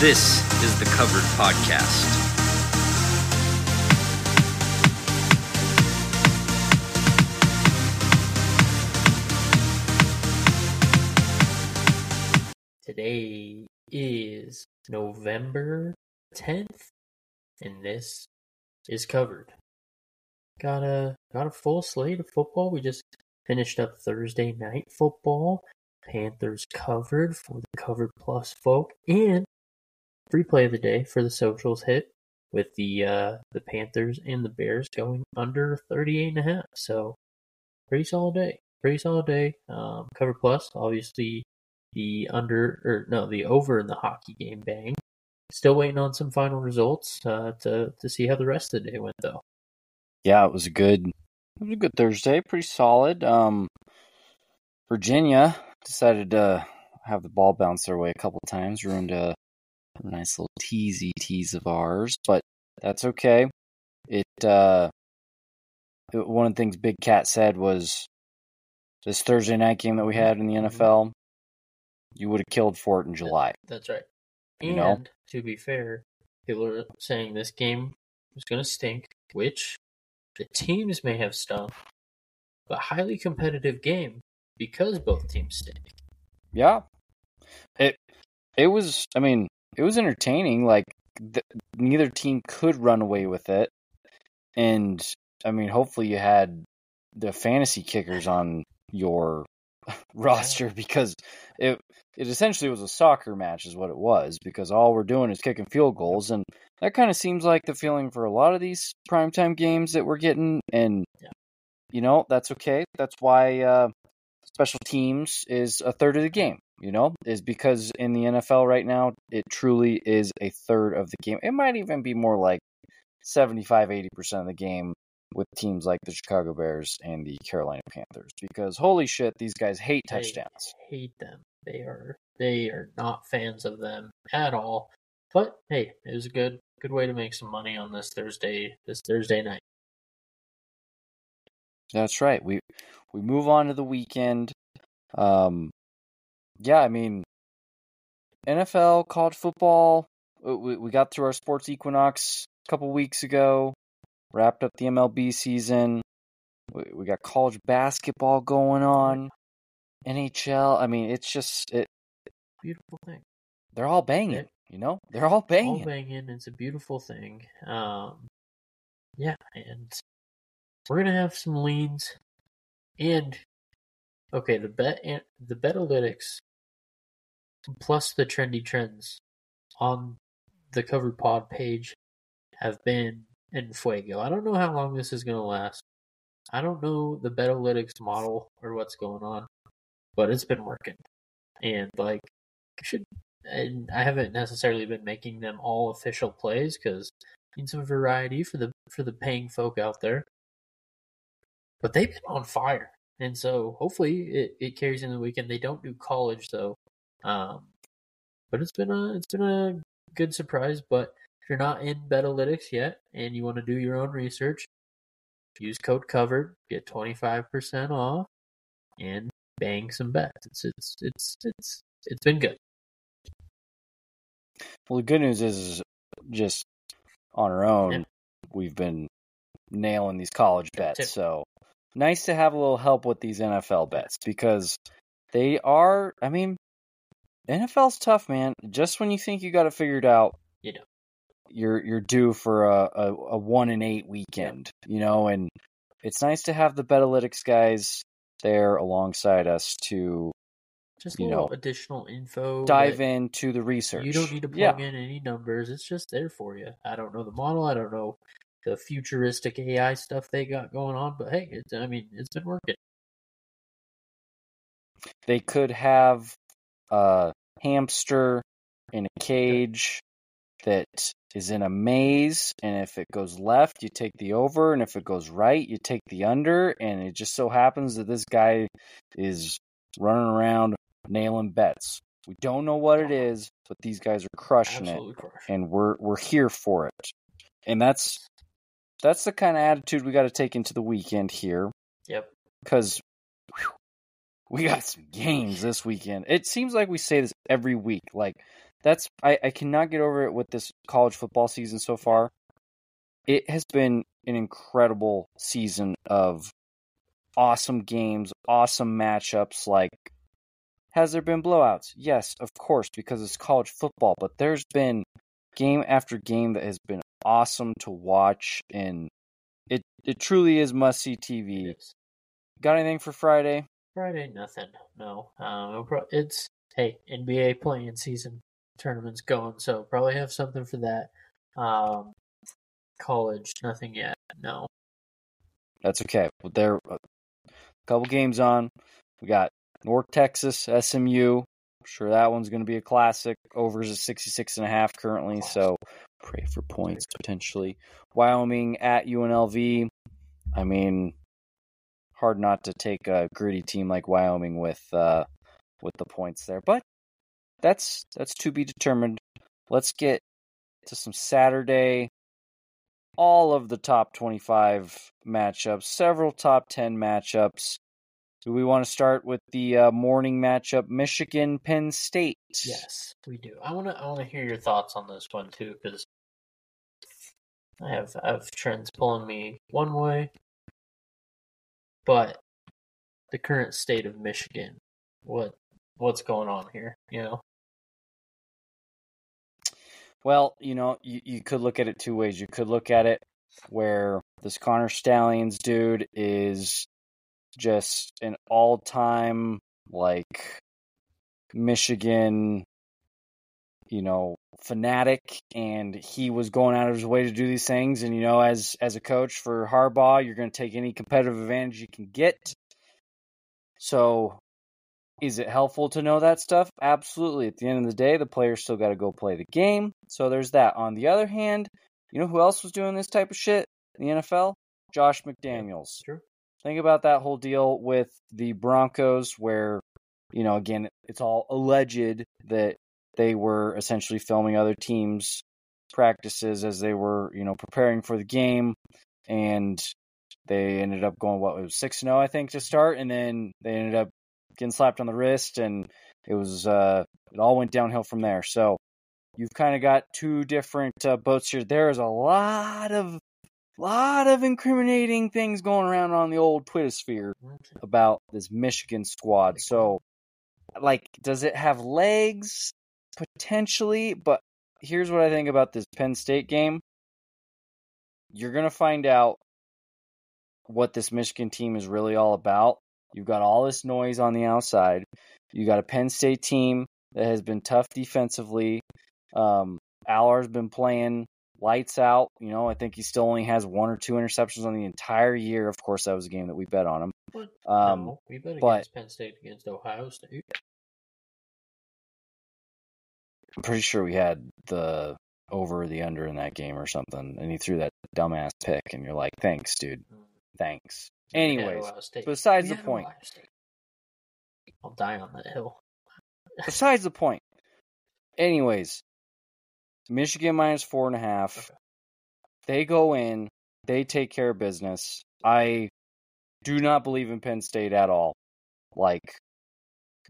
This is the Covered Podcast. Today is November 10th, and this is covered. Got a got a full slate of football. We just finished up Thursday night football. Panthers covered for the covered plus folk, and free play of the day for the socials hit with the uh, the Panthers and the Bears going under 38 and a half. So pretty solid day. Pretty solid day. Um, cover plus, obviously the under or no the over in the hockey game bang. Still waiting on some final results uh, to to see how the rest of the day went though. Yeah, it was a good it was a good Thursday, pretty solid. Um, Virginia decided to have the ball bounce their way a couple times, ruined a, a nice little teasy tease of ours, but that's okay. It uh, it, one of the things Big Cat said was this Thursday night game that we had in the Mhm. NFL, you would have killed for it in July. That's right. You And know? to be fair, people are saying this game was going to stink, which the teams may have stunk, but highly competitive game because both teams stink. Yeah, it it was. I mean, it was entertaining. Like th- neither team could run away with it, and I mean, hopefully you had the fantasy kickers on your roster because it it essentially was a soccer match, is what it was. Because all we're doing is kicking field goals, and that kind of seems like the feeling for a lot of these primetime games that we're getting. And Yeah. you know, that's okay. That's why. Uh, special teams is a third of the game, you know, is because in the NFL right now, it truly is a third of the game. It might even be more like 75, 80% of the game with teams like the Chicago Bears and the Carolina Panthers because holy shit, these guys hate I touchdowns. hate them. They are they are not fans of them at all. But hey, it was a good good way to make some money on this Thursday this Thursday night. That's right. We we move on to the weekend. Um, yeah, I mean, NFL, college football. We we got through our sports equinox a couple weeks ago. Wrapped up the MLB season. We, we got college basketball going on. NHL. I mean, it's just it. Beautiful thing. They're all banging. Yeah. You know, they're all banging. All banging. It's a beautiful thing. Um, yeah, and we're gonna have some leans, and okay, the bet and the betalytics plus the trendy trends on the covered pod page have been in fuego. I don't know how long this is gonna last. I don't know the betalytics model or what's going on, but it's been working, and like should and I haven't necessarily been making them all official plays because need some variety for the for the paying folk out there. But they've been on fire, and so hopefully it, it carries in the weekend. They don't do college though, um, but it's been a it's been a good surprise. But if you're not in Betalytics yet and you want to do your own research, use code covered, get twenty five percent off, and bang some bets. It's it's it's it's it's been good. Well, the good news is, is just on our own, Yeah. we've been nailing these college Tip. bets. So nice to have a little help with these NFL bets because they are. I mean, NFL's tough, man. Just when you think you got it figured out, You know. you're you're due for a, a, a one and eight weekend. You know, and it's nice to have the Betalytics guys there alongside us to Just a You little know, additional info. dive into the research. You don't need to yeah. plug in any numbers. It's just there for you. I don't know the model. I don't know the futuristic AI stuff they got going on, but hey, it's, I mean, it's been working. They could have a hamster in a cage that is in a maze, and if it goes left, you take the over, and if it goes right, you take the under, and it just so happens that this guy is running around nailing bets. We don't know what it is, but these guys are crushing Absolutely it, crush. and we're we're here for it. And that's that's the kind of attitude we got to take into the weekend here Yep. because we got some games this weekend. It seems like we say this every week. Like that's I, I cannot get over it with this college football season so far. It has been an incredible season of awesome games, awesome matchups. Like, has there been blowouts? Yes, of course, because it's college football. But there's been game after game that has been awesome to watch, and it it truly is must see TV. Got anything for Friday? Friday, nothing. No. Um, it's hey NBA playing season tournaments going, so probably have something for that. Um, college, nothing yet. No. That's okay. Well, there a couple games on. We got North Texas, SMU. I'm sure that one's going to be a classic. Overs is 66 and a half currently, so pray for points potentially. Wyoming at UNLV. I mean, hard not to take a gritty team like Wyoming with uh, with the points there, but that's that's to be determined. Let's get to some Saturday. All of the top 25 matchups, several top 10 matchups. Do we want to start with the uh, morning matchup, Michigan Penn State? Yes, we do. I want to. I want to hear your thoughts on this one too, because I have I have trends pulling me one way, but the current state of Michigan, what what's going on here? You know, Well, you know, you, you could look at it two ways. You could look at it where this Connor Stalions dude is just an all time, like, Michigan, you know, fanatic, and he was going out of his way to do these things. And, you know, as, as a coach for Harbaugh, you're going to take any competitive advantage you can get. So, is it helpful to know that stuff? Absolutely. At the end of the day, the players still got to go play the game. So there's that. On the other hand, you know who else was doing this type of shit in the NFL? Josh McDaniels. true. Think about that whole deal with the Broncos, where, you know, again, it's all alleged that they were essentially filming other teams' practices as they were, you know, preparing for the game. And they ended up going, what, it was 6 0, I think, to start. And then they ended up getting slapped on the wrist, and it was uh, it all went downhill from there. So you've kind of got two different uh, boats here. There is a lot of lot of incriminating things going around on the old Twitter sphere about this Michigan squad. So, like, does it have legs? Potentially, but here's what I think about this Penn State game. You're gonna find out what this Michigan team is really all about You've got all this noise on the outside. You got a Penn State team that has been tough defensively. Um, Allar's been playing lights out. You know, I think he still only has one or two interceptions on the entire year. Of course, that was a game that we bet on him. But Um, no, we bet but- against Penn State against Ohio State. I'm pretty sure we had the over or the under in that game or something, and he threw that dumbass pick, and you're like, thanks, dude, Mm. thanks. Anyways, besides the point. I'll die on that hill. besides the point. Anyways, Michigan minus four and a half. Okay. They go in, they take care of business. I do not believe in Penn State at all. Like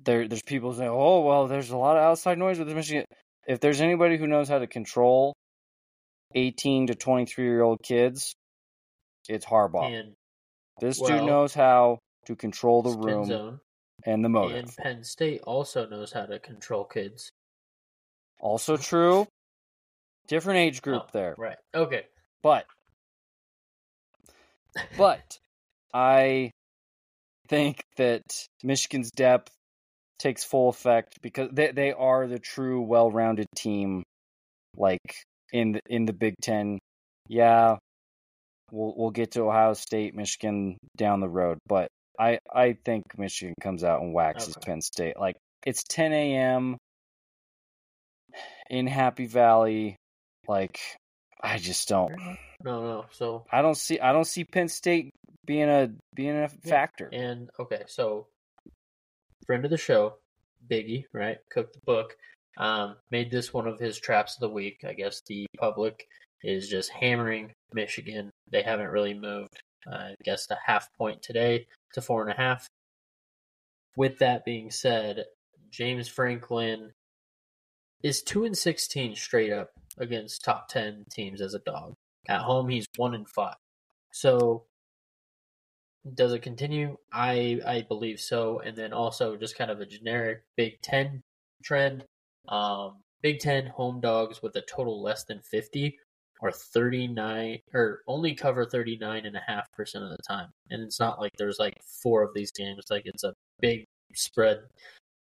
there there's people saying, Oh well, there's a lot of outside noise with Michigan. If there's anybody who knows how to control eighteen to twenty three year old kids, it's Harbaugh. And this well, dude knows how to control the room and the And. Penn State also knows how to control kids. Also true. Different age group Oh, there. Right. Okay. But but I think that Michigan's depth takes full effect because they they are the true well-rounded team like in the, in the Big 10. Yeah, we'll we'll get to Ohio State, Michigan down the road, but I I think Michigan comes out and waxes Okay. Penn State. Like it's 10 a.m. in Happy Valley. Like I just don't. No, no. So I don't see I don't see Penn State being a being a factor. And okay, so friend of the show, Biggie, right? Cook the book. Um, made this one of his traps of the week. I guess the public is just hammering Michigan. They haven't really moved. Uh, I guess a half point today to four and a half. With that being said, James Franklin is two and sixteen straight up against top ten teams as a dog. At home, he's one and five. So does it continue? I I believe so. And then also just kind of a generic Big Ten trend. Um, Big Ten home dogs with a total less than fifty are 39 or only cover 39 and a half percent of the time and it's not like there's like four of these games like it's a big spread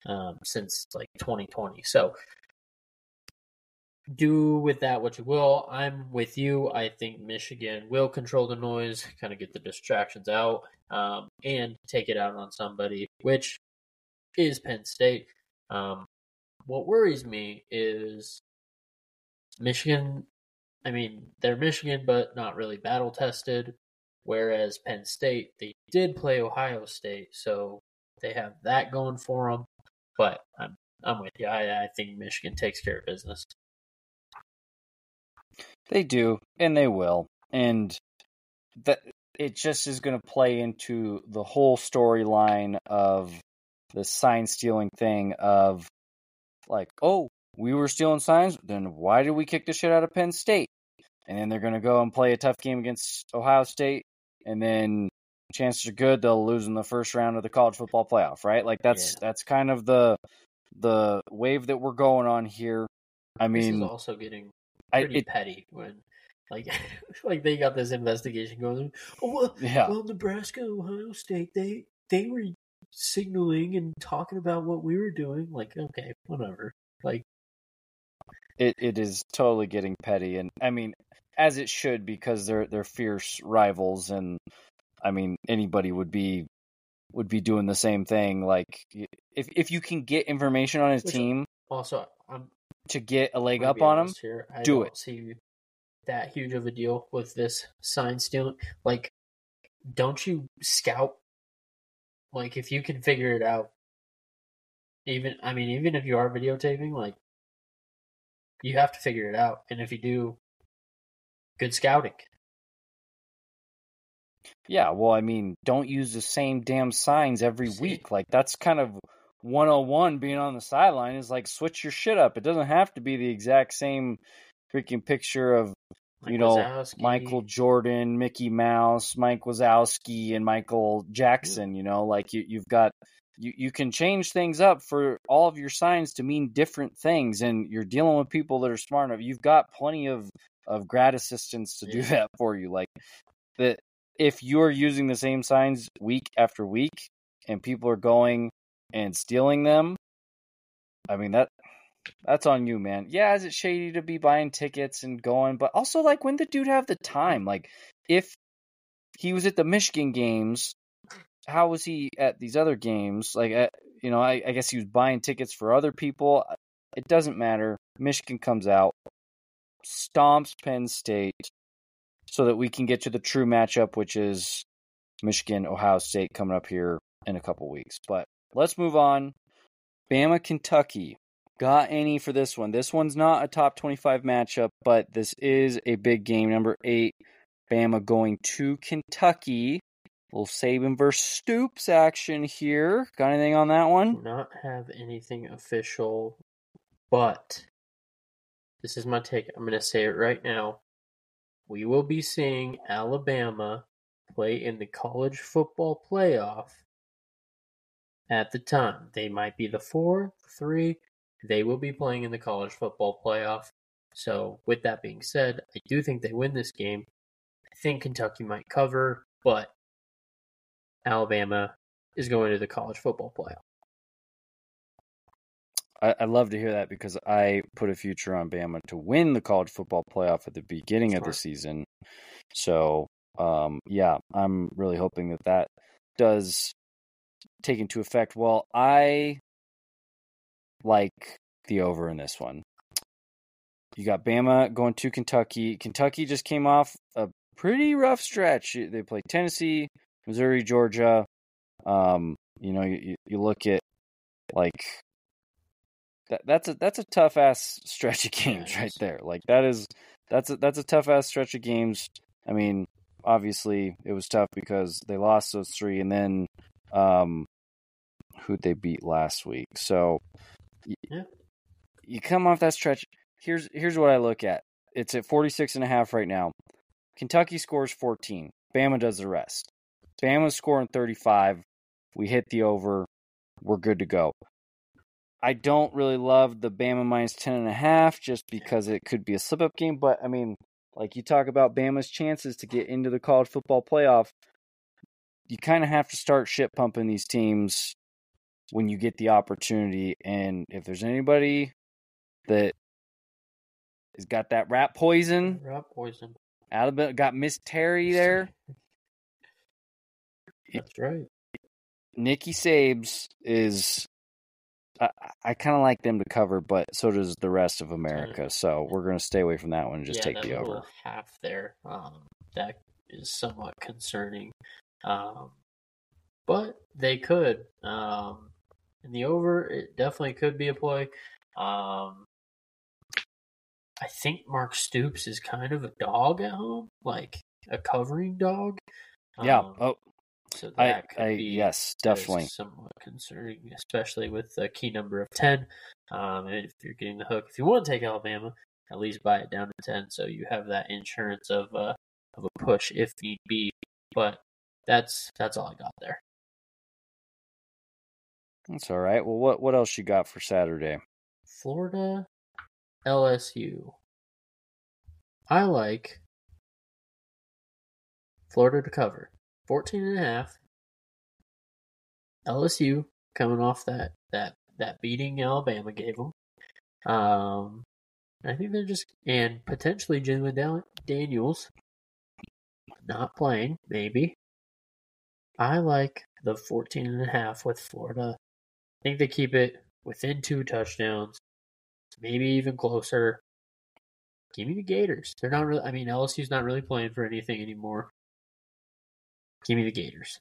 um, since like 2020 so do with that what you will i'm with you i think michigan will control the noise kind of get the distractions out um, and take it out on somebody which is penn state um, what worries me is michigan I mean, they're Michigan, but not really battle tested. Whereas Penn State, they did play Ohio State, so they have that going for them. But I'm I'm with you. I, I think Michigan takes care of business. They do, and they will, and that it just is going to play into the whole storyline of the sign stealing thing of like, oh, we were stealing signs, then why did we kick the shit out of Penn State? And then they're going to go and play a tough game against Ohio State, and then chances are good they'll lose in the first round of the college football playoff, right? Like that's yeah. that's kind of the the wave that we're going on here. I mean, this is also getting pretty I, it, petty when like like they got this investigation going. Oh well, yeah. well, Nebraska, Ohio State, they they were signaling and talking about what we were doing. Like, okay, whatever. Like, it it is totally getting petty, and I mean, as it should because they're they're fierce rivals, and I mean anybody would be would be doing the same thing. Like if if you can get information on his Which team, also I'm, to get a leg up on him, here, I do it. See that huge of a deal with this sign stealing. Like, don't you scout? Like, if you can figure it out, even I mean, even if you are videotaping, like you have to figure it out. And if you do, good scouting. Yeah, well, I mean, don't use the same damn signs every week. Like that's kind of 101 being on the sideline is like switch your shit up. It doesn't have to be the exact same freaking picture of Mike you know Wazowski. Michael Jordan, Mickey Mouse, Mike Wazowski, and Michael Jackson. You know, like you you've got you, you can change things up for all of your signs to mean different things and you're dealing with people that are smart enough you've got plenty of of grad assistants to do that for you like that if you're using the same signs week after week and people are going and stealing them i mean that that's on you man yeah is it shady to be buying tickets and going but also like when the dude have the time like if he was at the michigan games how was he at these other games? Like, uh, you know, I, I guess he was buying tickets for other people. It doesn't matter. Michigan comes out, stomps Penn State, so that we can get to the true matchup, which is Michigan Ohio State coming up here in a couple weeks. But let's move on. Bama Kentucky. Got any for this one? This one's not a top 25 matchup, but this is a big game. Number eight, Bama going to Kentucky. Little Saban versus Stoops action here. Got anything on that one? Not have anything official, but this is my take. I'm going to say it right now. We will be seeing Alabama play in the college football playoff at the time. They might be the four, three. They will be playing in the college football playoff. So, with that being said, I do think they win this game. I think Kentucky might cover, but Alabama is going to the college football playoff. I, I love to hear that because I put a future on Bama to win the college football playoff at the beginning Smart. of the season. So, um, yeah, I'm really hoping that that does take into effect. Well, I like the over in this one. You got Bama going to Kentucky. Kentucky just came off a pretty rough stretch. They played Tennessee, Missouri, Georgia. Um, you know, you, you look at like that. That's a that's a tough ass stretch of games right there. Like that is that's a that's a tough ass stretch of games. I mean, obviously it was tough because they lost those three, and then um, who'd they beat last week? So yeah. you come off that stretch. Here's here's what I look at. It's at 46 and a half right now. Kentucky scores 14. Bama does the rest. Bama's scoring 35. We hit the over. We're good to go. I don't really love the Bama minus 10 and a half just because it could be a slip up game. But I mean, like you talk about Bama's chances to get into the college football playoff, you kind of have to start shit pumping these teams when you get the opportunity. And if there's anybody that has got that rat poison, Rat poison. Alabama got Miss Terry there. That's right. Nikki Sabes is. I, I kind of like them to cover, but so does the rest of America. So we're going to stay away from that one and just yeah, take the over. half there. Um, that is somewhat concerning. Um, but they could. Um, in the over, it definitely could be a play. Um, I think Mark Stoops is kind of a dog at home, like a covering dog. Yeah. Um, Oh, so I, that could I be yes, definitely. somewhat concerning, especially with a key number of ten. Um, and if you're getting the hook, if you want to take Alabama, at least buy it down to ten, so you have that insurance of uh, of a push if need be. But that's that's all I got there. That's all right. Well, what what else you got for Saturday? Florida, LSU. I like Florida to cover 14 and a half. LSU coming off that that that beating Alabama gave them. Um, I think they're just and potentially Jalen Daniels not playing maybe. I like the 14 and a half with Florida. I think they keep it within two touchdowns, maybe even closer. Give me the Gators. They're not really. I mean, LSU's not really playing for anything anymore. Give me the Gators.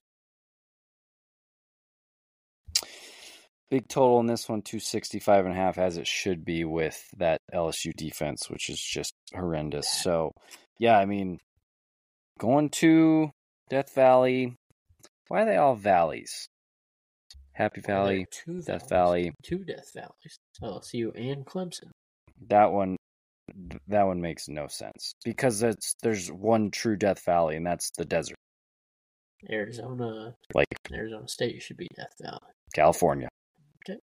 Big total in this one, 265 and a half, as it should be with that LSU defense, which is just horrendous. So, yeah, I mean, going to Death Valley. Why are they all valleys? Happy Well, there are Valley, two Death valleys, Valley. two Death Valleys. LSU and Clemson. That one, that one makes no sense because it's there's one true Death Valley, and that's the desert, Arizona, like Arizona State should be Death Valley. California. Okay.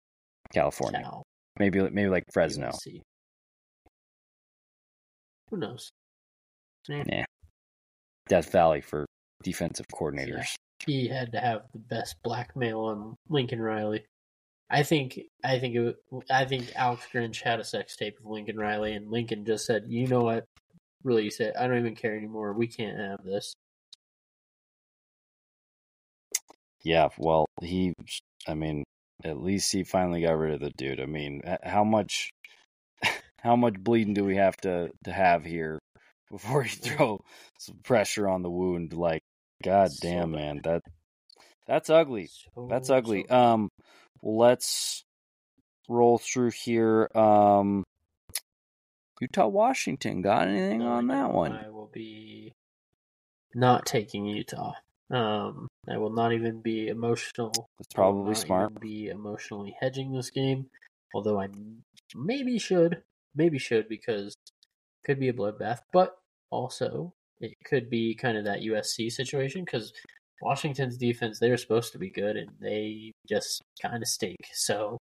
California, Cal, maybe maybe like Fresno. Who knows? Nah. Death Valley for defensive coordinators. He had to have the best blackmail on Lincoln Riley. I think I think it, I think Alex Grinch had a sex tape of Lincoln Riley, and Lincoln just said, "You know what? Release it. I don't even care anymore. We can't have this." Yeah, well, he, I mean, at least he finally got rid of the dude. I mean, how much, how much bleeding do we have to to have here before you throw some pressure on the wound? Like, god So damn, bad. man, that that's ugly. So, That's ugly. so. Um, let's roll through here. Um, Utah, Washington, got anything No, on that one? I will be not taking Utah. Um, I will not even be emotional. It's probably not smart. even Be emotionally hedging this game, although I maybe should, maybe should because it could be a bloodbath, but also it could be kind of that USC situation because Washington's defense, they were supposed to be good and they just kind of stink. So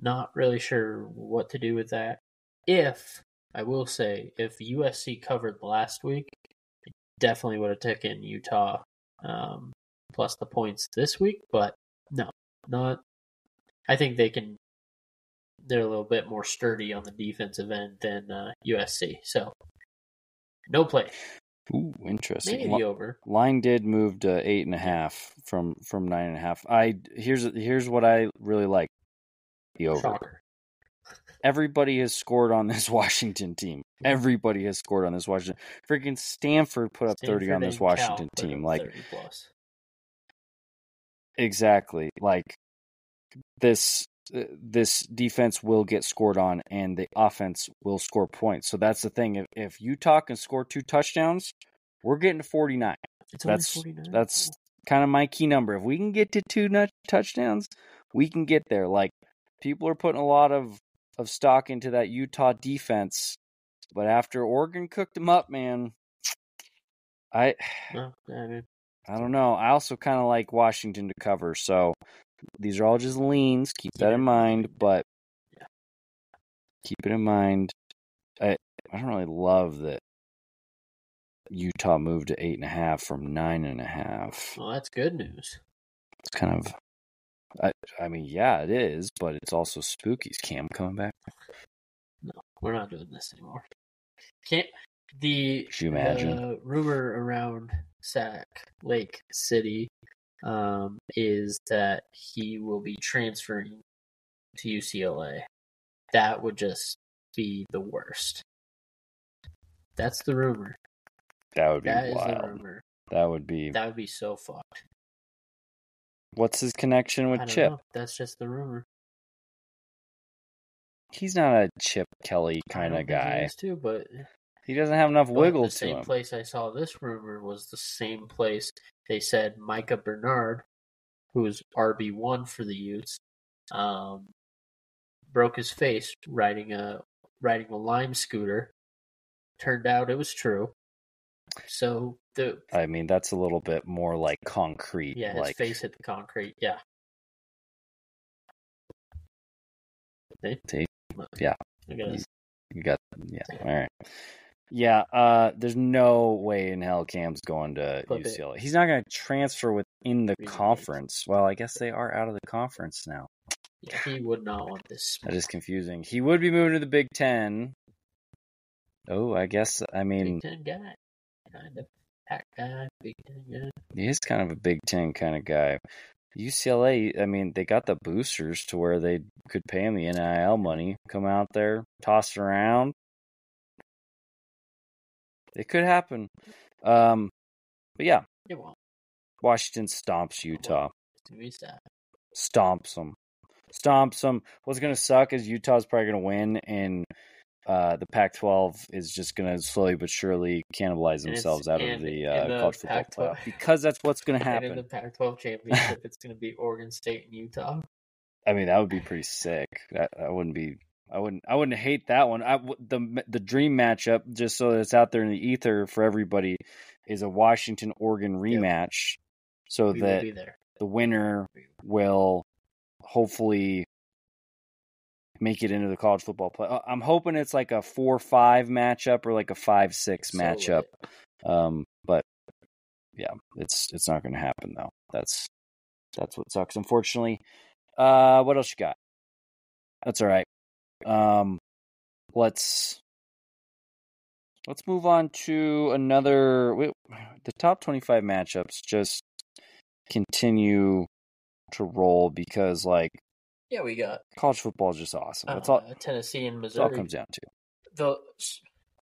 not really sure what to do with that. If I will say, if USC covered last week, definitely would have taken Utah um, plus the points this week. But no, not. I think they can. They're a little bit more sturdy on the defensive end than uh, USC. So no play. Ooh, interesting. Maybe the over. Line did move to eight and a half from from nine and a half. I here's here's what I really like. The over. Shocker. Everybody has scored on this Washington team. Hmm. Everybody has scored on this Washington. Freaking Stanford put up thirty on this Washington team. Like plus. exactly. Like this this defense will get scored on, and the offense will score points. So that's the thing. If if Utah can score two touchdowns, we're getting to forty nine. It's That's 49. that's kind of my key number. If we can get to two nut touchdowns, we can get there. Like people are putting a lot of of stock into that Utah defense, but after Oregon cooked them up, man, I I don't know. I also kind of like Washington to cover, so these are all just leans. Keep that in mind, but keep it in mind. I I don't really love that Utah moved to eight and a half from nine and a half. well, that's good news. It's kind of, I I mean, yeah, it is, but it's also spooky. Is Cam coming back? No, we're not doing this anymore. Can't the Could you imagine? uh, rumor around Sac Lake City um, is that he will be transferring to UCLA. That would just be the worst. That's the rumor. That would be That is the wild. rumor. That would be. That would be so fucked. What's his connection I with don't Chip? know. That's just the rumor. He's not a Chip Kelly kind of he guy. is too, but He doesn't have enough wiggle the to same him. place I saw this rumor was the same place they said Micah Bernard, who was RB one for the Utes, um, broke his face riding a riding a lime scooter. Turned out it was true. So the I mean, that's a little bit more like concrete. yeah, his like face hit the concrete. Yeah. Yeah. You got. Yeah. All right. Yeah. Uh, there's no way in hell Cam's going to Flip it. UCLA. He's not going to transfer within the Three games. conference. Well, I guess they are out of the conference now. Yeah, he would not want this. That is confusing. He would be moving to the Big Ten. Oh, I guess. I mean, Big Ten guy, kind of pack guy, Big Ten guy. he is kind of a Big Ten kind of guy. UCLA, I mean, they got the boosters to where they could pay him the NIL money, come out there, toss it around. It could happen. Um, but yeah, It won't. Washington stomps Utah. It's sad. Stomps them. Stomps them. What's going to suck is Utah's probably going to win, and uh, the Pac 12 is just going to slowly but surely cannibalize themselves out of the, uh, the college football Pac-12 playoff because that's what's going to And in the. Pac-12 championship, it's going to be Oregon State and Utah. I mean, that would be pretty sick. That, I wouldn't be. I wouldn't. I wouldn't hate that one. I, the the dream matchup, just so that it's out there in the ether for everybody, is a Washington Oregon rematch, so We that the winner will hopefully make it into the college football play. uh, I'm hoping it's like a four five matchup or like a five six So matchup. Um, but yeah, it's it's not going to happen though. That's that's what sucks, unfortunately. Uh, what else you got? That's all right. Um, let's let's move on to another. we- The top twenty-five matchups just continue to roll because like Yeah, we got college football is just awesome. uh, That's all. Tennessee and That's all it Missouri. comes down to. the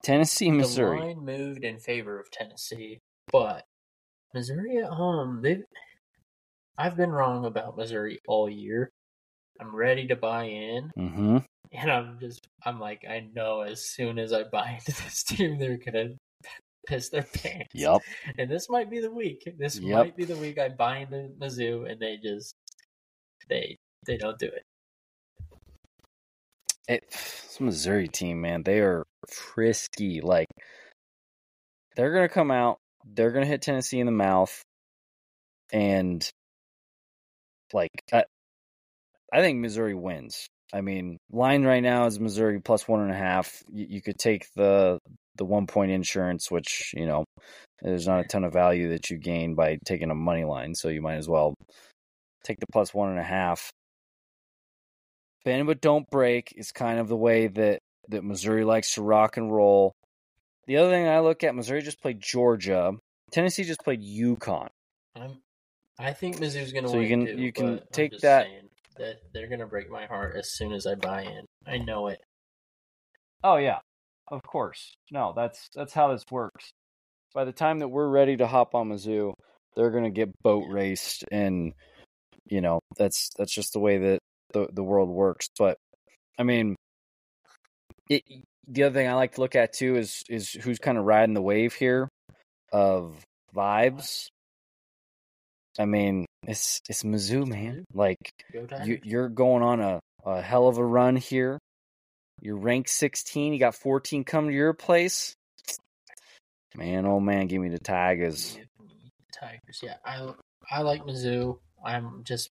Tennessee, the Missouri. line moved in favor of Tennessee, but Missouri at home. They, I've been wrong about Missouri all year. I'm ready to buy in, Mm-hmm. And I'm just I'm like I know as soon as I buy into this team, they're gonna piss their pants. Yep. And this might be the week. This Yep. might be the week I buy into Mizzou, and they just they they don't do it. it, this Missouri team, man, they are frisky. Like they're gonna come out, they're gonna hit Tennessee in the mouth, and like I, I think Missouri wins. I mean, line right now is Missouri plus one and a half. You, you could take the the one point insurance, which you know there's not a ton of value that you gain by taking a money line, so you might as well take the plus one and a half. Bend but don't break is kind of the way that that Missouri likes to rock and roll. The other thing I look at, Missouri just played Georgia. Tennessee just played UConn. I'm I think Missouri's gonna win. So you can- too, you can take that- saying that they're gonna break my heart as soon as I buy in. I know it. Oh yeah, of course. No, that's that's how this works. By the time that we're ready to hop on Mizzou, they're gonna get boat raced, and you know that's that's just the way that the the world works. But I mean, it, the other thing I like to look at too is is who's kind of riding the wave here of vibes. I mean, it's it's Mizzou, man. Like you, you're going on a, a hell of a run here. You're ranked 16. You got 14 coming to your place. Man, oh man, give me the Tigers. Tigers. Yeah, I I like Mizzou. I'm just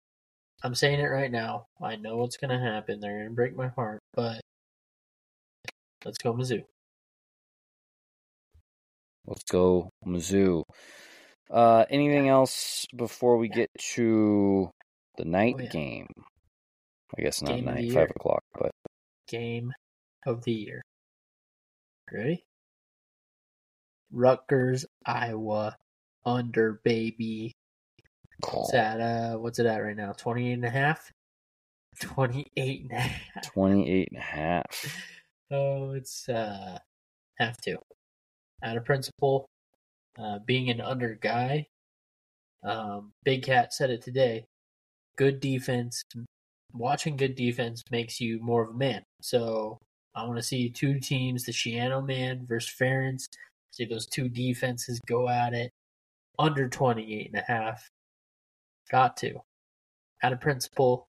I'm saying it right now. I know what's gonna happen. They're gonna break my heart, but let's go Mizzou. Let's go Mizzou. Uh, anything else before we get to the night Oh, yeah. game? I guess not Game night, five o'clock, but Game of the year. Ready? Rutgers, Iowa, under baby. What's that? Uh, what's it at right now? 28 and a half? 28 and a half. 28 and a half. Oh, it's uh have to. Out of principle, uh, being an under guy. Um, Big Cat said it today. Good defense, watching good defense makes you more of a man. So I want to see two teams: the Schiano man versus Ferentz. See those two defenses go at it. Under 28 and a half. Got to. Out of principle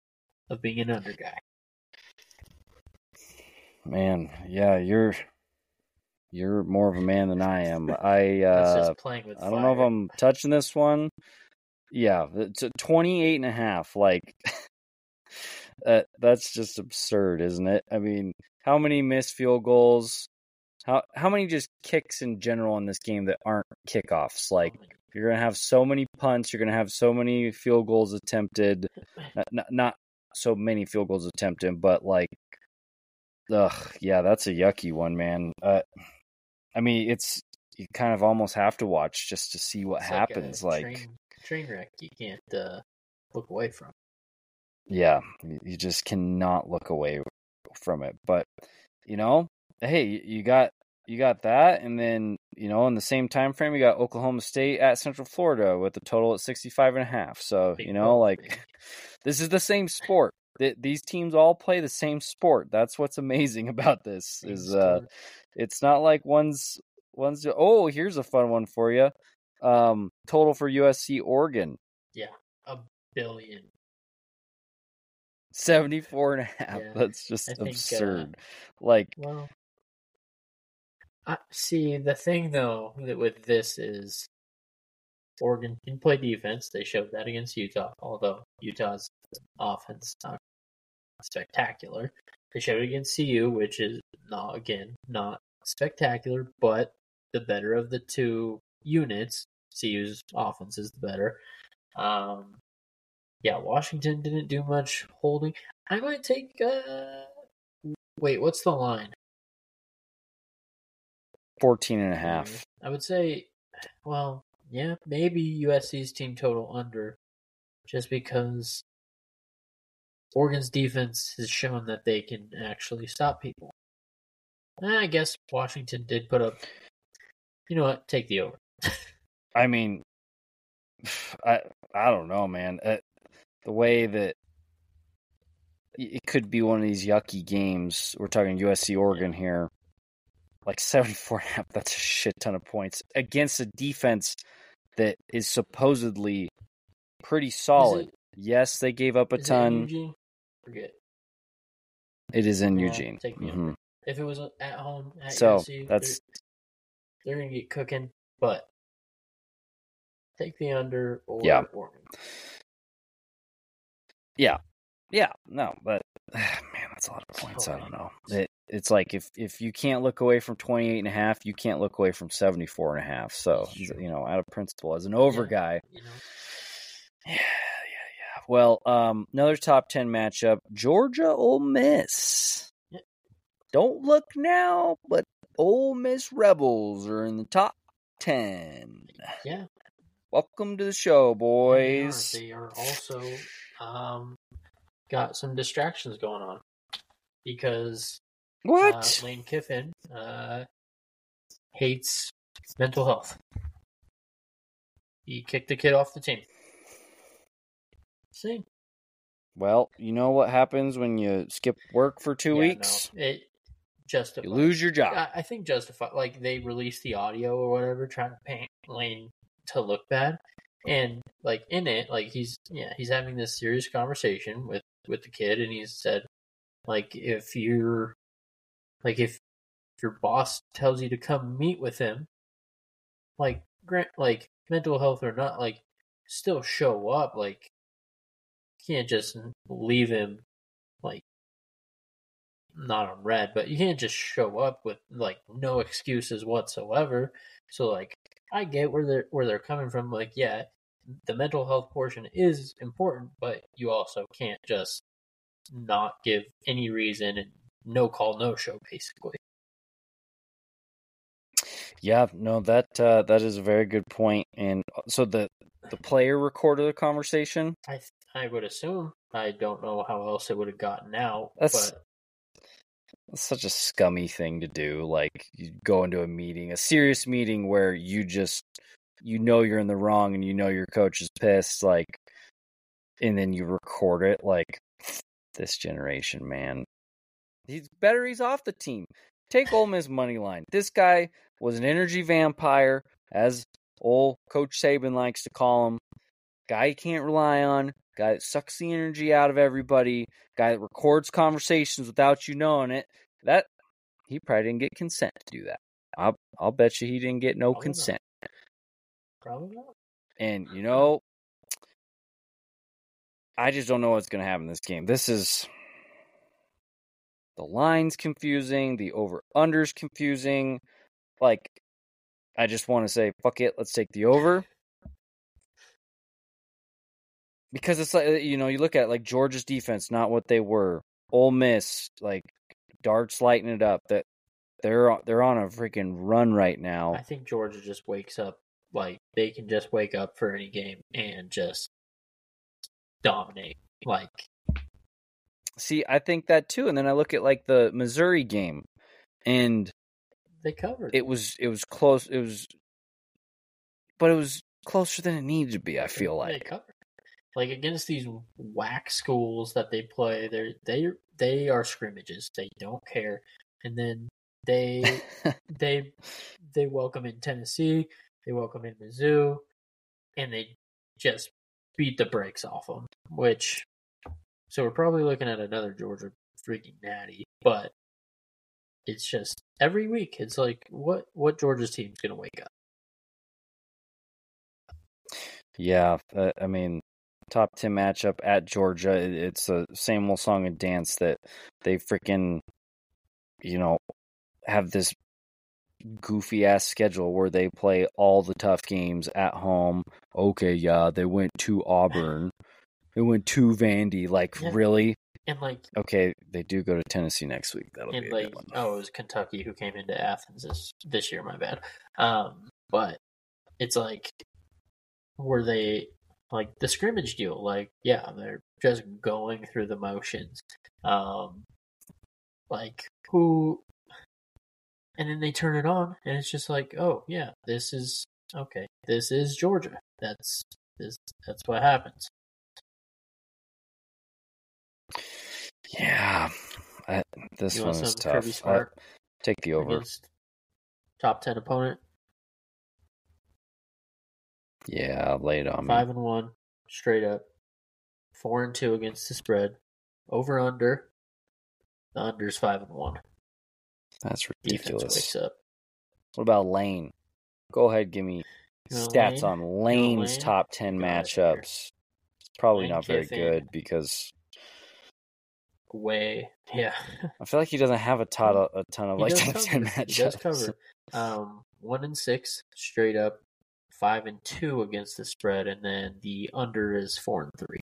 of being an under guy. Man, yeah, you're you're more of a man than I am. I uh just playing with I don't know if. I'm touching this one. Yeah, it's a 28 and a half. Like, uh, that's just absurd, isn't it? I mean, how many missed field goals? How how many just kicks in general in this game that aren't kickoffs? Like, you're gonna have so many punts. You're gonna have so many field goals attempted. Not not, not so many field goals attempted, but like, ugh, yeah, that's a yucky one, man. Uh, I mean, it's you kind of almost have to watch just to see what It's happens. Like, train, train wreck. You can't uh, look away from. yeah, you just cannot look away from it. But you know, hey, you- got you got that, and then you know, in the same time frame, you got Oklahoma State at Central Florida with a total at 65 and a half. So you know, like this is the same sport. Th- These teams all play the same sport. That's what's amazing about this. Is uh, it's not like one's one's. Oh, here's a fun one for you. Um, total for USC Oregon Yeah, a billion. 74 and a half. Yeah, That's just I think, uh, absurd. like, Well, I see. The thing though that with this is Oregon can play defense. They showed that against Utah, although Utah's offense not spectacular. They showed it against CU, which is not again not spectacular, but the better of the two units. CU's offense is the better. Um, yeah, Washington didn't do much holding. I might take. Uh, wait, what's the line? 14 and a half. I would say, well, yeah, maybe USC's team total under, just because Oregon's defense has shown that they can actually stop people. Eh, I guess Washington did put up. You know what? Take the over. I mean, I I don't know, man. Uh, the way that it could be one of these yucky games. We're talking USC Oregon here. Like 74 and a half, that's a shit ton of points against a defense that is supposedly pretty solid. it- yes, they gave up a Is it in ton. Forget. It is in Yeah, Eugene. Mhm. If it was at home at So, that's- they're, they're gonna get cooking. But take the under or Yeah. Oregon. Yeah, no, but man, that's a lot of points. I don't know. It, it's like if if you can't look away from 28 and a half, you can't look away from 74 and a half. So, you know, out of principle as an over Yeah. guy. You know. Yeah, yeah, yeah. Well, um another top 10 matchup, Georgia Ole Miss. Don't look now, but Ole Miss Rebels are in the top 10. Yeah. Welcome to the show, They are. boys. They are also um, got some distractions going on because What? uh, Lane Kiffin uh, hates mental health. He kicked the kid off the team. See, Well, you know what happens when you skip work for two Yeah, weeks? no, it justified. You lose your job. I, I think justified. Like they released the audio or whatever, trying to paint Lane to look bad, and like in it, like he's yeah, he's having this serious conversation with with the kid, and he said, like if you're Like if your boss tells you to come meet with him, like grant like mental health or not, like still show up. Like can't just leave him like not on red, but you can't just show up with like no excuses whatsoever. So like I get where they're where they're coming from. Like yeah, the mental health portion is important, but you also can't just not give any reason and no call, no show, basically. Yeah, no, that uh, that is a very good point. And uh, so the the player recorded the conversation. I I would assume. I don't know how else it would have gotten out. That's but that's such a scummy thing to do. Like you go into a meeting, a serious meeting where you just you know you're in the wrong and you know your coach is pissed. Like, and then you record it. Like this generation, man, he's better. He's off the team. Take Ole Miss money line. This guy was an energy vampire, as old Coach Saban likes to call him. Guy you can't rely on. Guy that sucks the energy out of everybody. Guy that records conversations without you knowing it. That he probably didn't get consent to do that. I'll I'll bet you he didn't get no Probably not. consent. probably not. And you know, I just don't know what's going to happen in this game. This is the lines confusing, the over unders confusing. Like, I just want to say, fuck it, let's take the over. Because it's like you know, you look at like Georgia's defense, not what they were. Ole Miss, like Darts lighting it up. That they're on- they're on a freaking run right now. I think Georgia just wakes up like they can just wake up for any game and just dominate. Like See, I think that too. And then I look at like the Missouri game, and they covered. it was it was close. It was, but it was closer than it needed to be. I feel they like. Like against these whack schools that they play, they they they are scrimmages. They don't care, and then they they they welcome in Tennessee, they welcome in Mizzou, and they just beat the brakes off them. Which, so we're probably looking at another Georgia freaking natty. But it's just every week, it's like what what Georgia's team's gonna wake up. Yeah, uh, I mean, top ten matchup at Georgia. It's the same old song and dance that they freaking, you know, have this goofy ass schedule where they play all the tough games at home. Okay, yeah, they went to Auburn. They went to Vandy. Like, Yeah. really? And like Okay, they do go to Tennessee next week. That'll and be a like good one. oh, it was Kentucky who came into Athens this this year. My bad. Um, but it's like were they like the scrimmage deal? Like yeah, they're just going through the motions. Um, like who? And then they turn it on, and it's just like oh yeah, this is okay. This is Georgia. That's this. That's what happens. Yeah, I, this You one is tough. Kirby I- take the over. against top ten opponent? Yeah, lay it on me. Five and one, straight up. Four and two against the spread. Over under. The under's five and one. That's Defense ridiculous. wakes up. What about Lane? Go ahead, give me You stats Lane? on Lane's Lane? top ten matchups. It's probably Lane not very good because Way, yeah. I feel like he doesn't have a ton of, a ton of He like top ten cover. He does cover. Um, one and six straight up. Five and two against the spread, and then the under is four and three.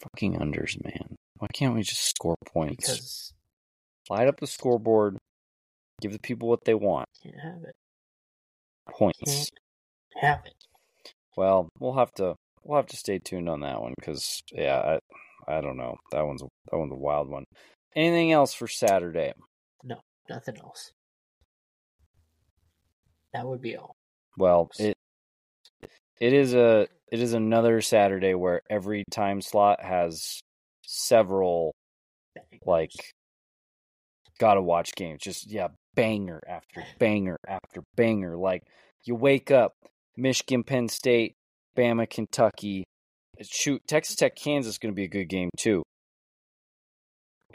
Fucking unders, man. Why can't we just score points? Because Light up the scoreboard. Give the people what they want. can't have it. Points. Can't have it. Well, we'll have to we'll have to stay tuned on that one because yeah, I I don't know that one's that one's a wild one. Anything else for Saturday? No, nothing else. That would be all. Well, it it is a it is another Saturday where every time slot has several like gotta watch games. Just yeah, banger after banger after banger. Like you wake up, Michigan, Penn State, Bama, Kentucky. Eh, shoot, Texas Tech, Kansas is going to be a good game too.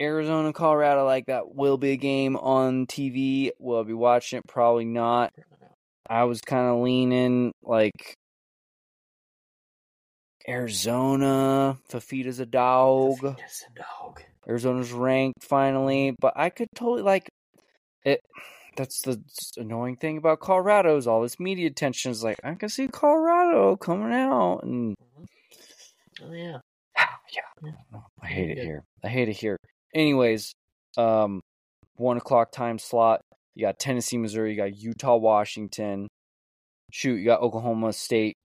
Arizona, Colorado, like that will be a game on TV. Will I be watching it? Probably not. I was kind of leaning like Arizona. Fifita's a dog. Fifita's a dog. Arizona's ranked finally, but I could totally like it. That's the annoying thing about Colorado is all this media attention is like I can see Colorado coming out, and Oh yeah. yeah, I hate it here. I hate it here. Anyways, um, one o'clock time slot. You got Tennessee, Missouri. You got Utah, Washington. Shoot, you got Oklahoma State,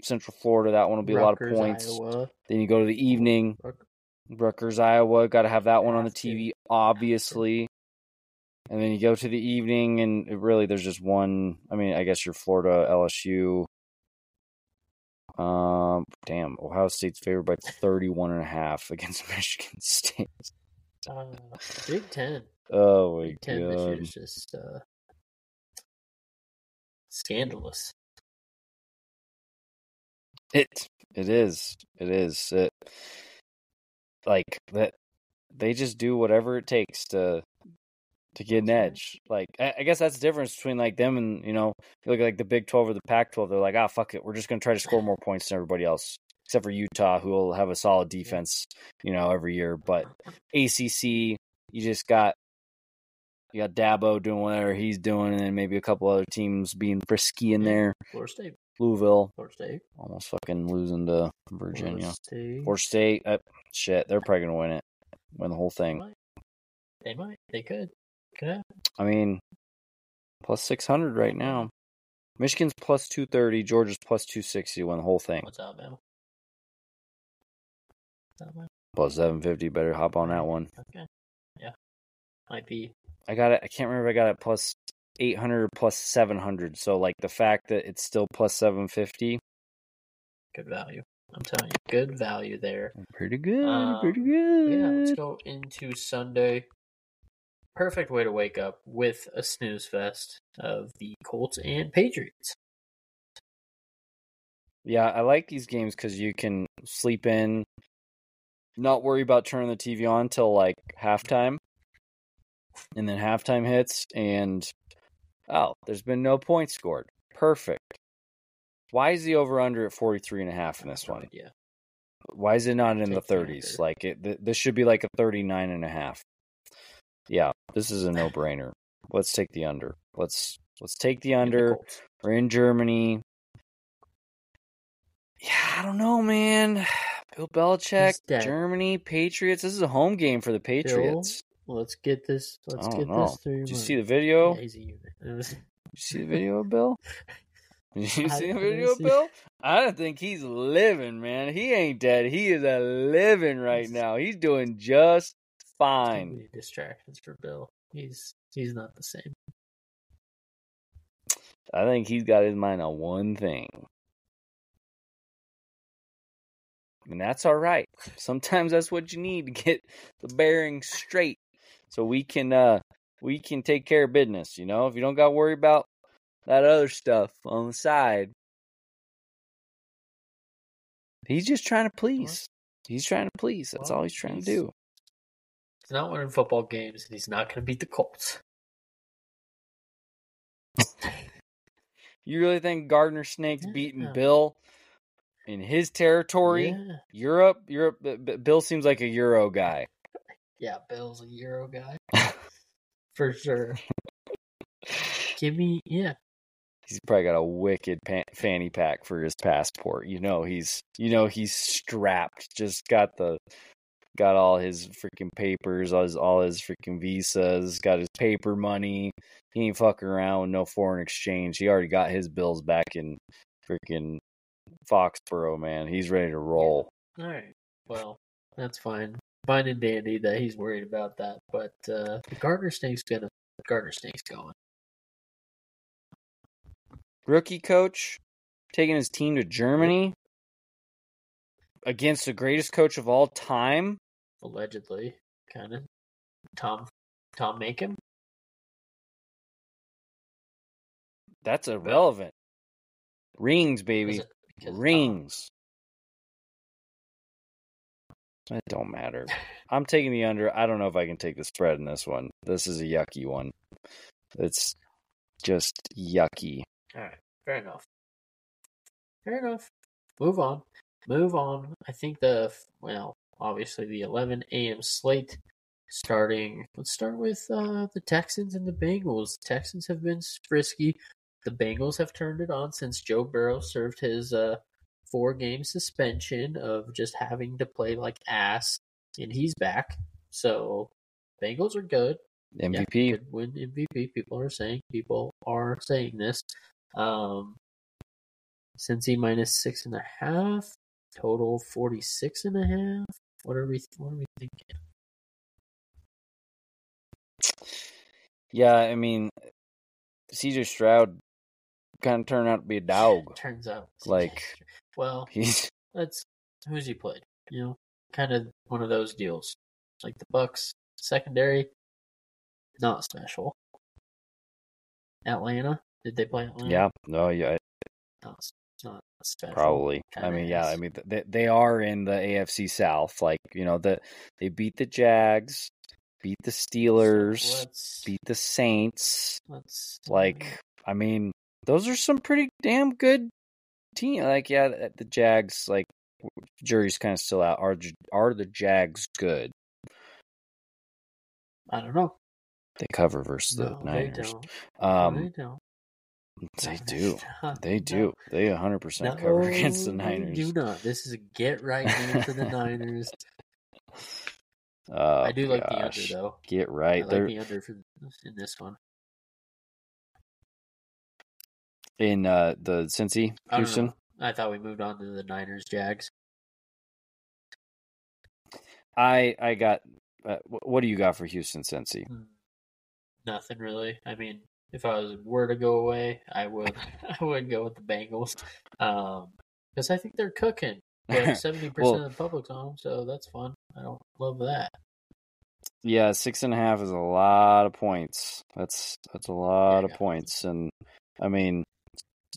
Central Florida. That one will be a lot of points. Iowa. Then you go to the evening. Ruck- Rutgers, Iowa. Got to have that one on the TV, obviously. And then you go to the evening, and it really, there's just one. I mean, I guess your Florida, LSU. Um, damn, Ohio State's favored by 31 and a half against Michigan State. Uh, Big Ten. Oh my Big Ten this god. is just uh, scandalous. It it is. It is. It like that they just do whatever it takes to to get an edge. Like I, I guess that's the difference between like them and you know, you look at like the Big Twelve or the Pac twelve, they're like, ah fuck it, we're just gonna try to score more points than everybody else. Except for Utah, who will have a solid defense, you know, every year. But ACC, you just got you got Dabo doing whatever he's doing, and then maybe a couple other teams being frisky in there. Florida State. Louisville, Florida State. almost fucking losing to Virginia. Florida State. Or State, uh, shit, they're probably gonna win it, win the whole thing. Might. They might. They could. Could. I mean, plus six hundred right now. Michigan's plus two thirty. Georgia's plus two sixty. Win the whole thing. What's up, man? What's man? Plus seven fifty. Better hop on that one. Okay. Yeah. Might be. I got it. I can't remember if I got it 800 plus 700. So like the fact that it's still plus seven fifty, Good value. I'm telling you, good value there. pretty good. Um, pretty good. Yeah, let's go into Sunday. Perfect way to wake up with a snooze fest of the Colts and Patriots. Yeah, I like these games because you can sleep in, not worry about turning the TV on till like halftime, and then halftime hits, and oh, there's been no points scored. Perfect. Why is the over under at 43 and a half in this one? Yeah. Why is it not in the 30s? under. Like it, th- this should be like a 39 and a half. Yeah, this is a no-brainer. Let's take the under. Let's let's take the under. We're in Germany. Yeah, I don't know, man. Bill Belichick. Germany, Patriots. This is a home game for the Patriots. Let's get this. Let's get know. this through. Did you see the video? Yeah, he's a unit. Was- Did you see the video Bill? Did you see the video see- Bill? I don't think he's living, man. He ain't dead. He is a living right He's- now. He's doing just fine. distractions for Bill. He's he's not the same. I think he's got his mind on one thing. And that's all right. Sometimes that's what you need to get the bearings straight so we can uh we can take care of business, you know? If you don't got to worry about that other stuff on the side. He's just trying to please. He's trying to please. That's Well, all he's trying to do. He's not winning football games, and he's not going to beat the Colts. You really think Gardner Snake's Yeah. beating Bill in his territory? Yeah, Europe, Europe. Bill seems like a Euro guy. Yeah. Bill's a Euro guy for sure. Give me, yeah. He's probably got a wicked fanny pack for his passport. You know he's, you know he's strapped. Just got the, got all his freaking papers, all his, all his freaking visas. Got his paper money. He ain't fucking around with no foreign exchange. He already got his bills back in freaking Foxborough. Man, he's ready to roll. All right. Well, that's fine. Fine and dandy that he's worried about that, but uh, the Gardner Snake's gonna. Gardner Snake's going. rookie coach taking his team to Germany against the greatest coach of all time. Allegedly, kind of. Tom, Tom Macon. That's irrelevant. Rings, baby. Rings. It don't matter. I'm taking the under. I don't know if I can take the spread in this one. This is a yucky one. It's just yucky. All right, fair enough. Fair enough. Move on. Move on. I think the well, obviously the 11 a.m. slate starting. Let's start with uh, the Texans and the Bengals. The Texans have been frisky. The Bengals have turned it on since Joe Burrow served his uh, four game suspension of just having to play like ass, and he's back. So Bengals are good. MVP. Yeah, could win MVP. People are saying people are saying this. Um, Cincy minus six and a half. Total 46 and a half. What are we what are we thinking? Yeah, I mean CJ Stroud kind of turned out to be a dog. Turns out Like well, he's that's who's he played? You know, kind of one of those deals. Like the Bucks secondary not special. Atlanta, did they play Atlanta? yeah, no, yeah, No, it's not special. probably. I mean, yeah, I mean they they are in the AFC South. Like you know the they beat the Jags, beat the Steelers, let's beat the Saints. let's Like I mean, those are some pretty damn good team. Like yeah, the- the Jags. Like jury's kind of still out. Are are the Jags good? I don't know. They cover versus the No, they Niners. don't. Um, they don't. they do. They No. They 100% cover against the No, Niners. They do not. This is a get right game for the Niners. Oh, I do like the under though. Get right. I like They're the under for in this one. In uh, the Cincy, Houston. know. I thought we moved on to the Niners Jags. I I got. Uh, what do you got for Houston, Cincy? Hmm. Nothing really. I mean, if I was were to go away, I would I would go with the Bengals, um, because I think they're cooking. Seventy percent Well- of the public's on 'em, so that's fun. I don't love that. Yeah, six and a half is a lot of points. That's that's a lot Yeah, of points, and I mean,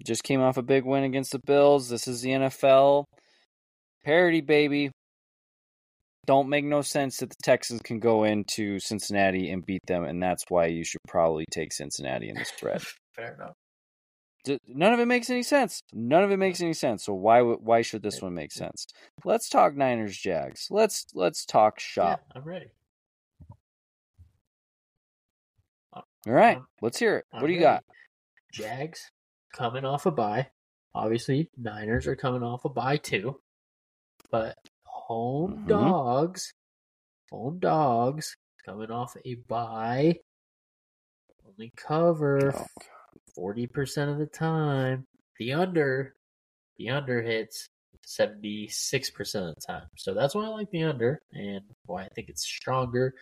just came off a big win against the Bills. This is the NFL parity, baby. Don't make no sense that the Texans can go into Cincinnati and beat them, and that's why you should probably take Cincinnati in the spread. Fair enough. None of it makes any sense. None of it makes any sense. So why why should this one make sense? Let's talk Niners Jags. Let's let's talk shop. Yeah, I'm ready. All right, let's hear it. I'm What do you ready. got? Jags coming off a bye. Obviously, Niners are coming off a bye too. But home Mhm. dogs, home dogs coming off a bye. Only cover forty percent of the time. The under, the under hits seventy six percent of the time. So that's why I like the under and why I think it's stronger.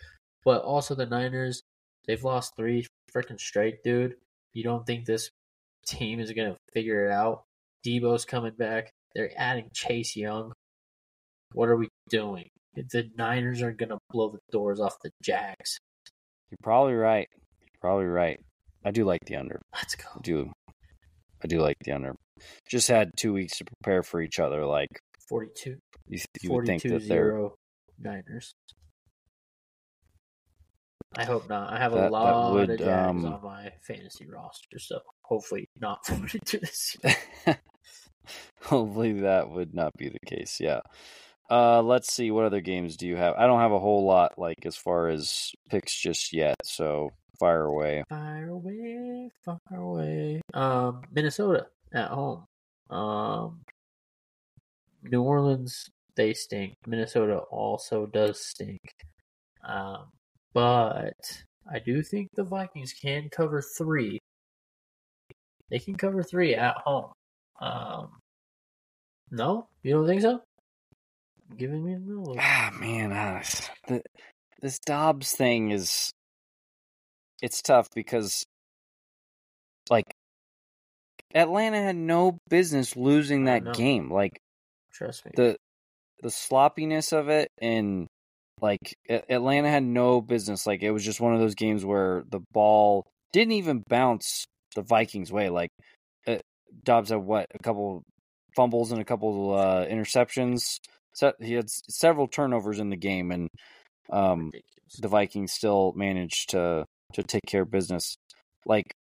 But also the Niners, they've lost three freaking straight, dude. You don't think this team is gonna figure it out? Deebo's coming back. They're adding Chase Young. What are we doing? The Niners are gonna blow the doors off the Jags. You're probably right. You're probably right. I do like the under. Let's go. I do. I do like the under. Just had two weeks to prepare for each other. Like 42, you, you would think that they're 0 Niners. I hope not. I have a That- that lot would, of Jags um, on my fantasy roster, so hopefully not 42 this year. Hopefully that would not be the case. Yeah. Uh, let's see. What other games do you have? I don't have a whole lot like as far as picks just yet. So fire away. Fire away, fire away. Um, Minnesota at home. Um, New Orleans they stink. Minnesota also does stink. Um, but I do think the Vikings can cover three. They can cover three at home. Um, no, you don't think so? Giving me a no. Ah man, ah, the, this Dobbs thing is it's tough because like Atlanta had no business losing that game. Like Trust me. the the sloppiness of it and like Atlanta had no business like it was just one of those games where the ball didn't even bounce the Vikings way like uh, Dobbs had what a couple fumbles and a couple uh interceptions So he had several turnovers in the game, and um, the Vikings still managed to to take care of business. Like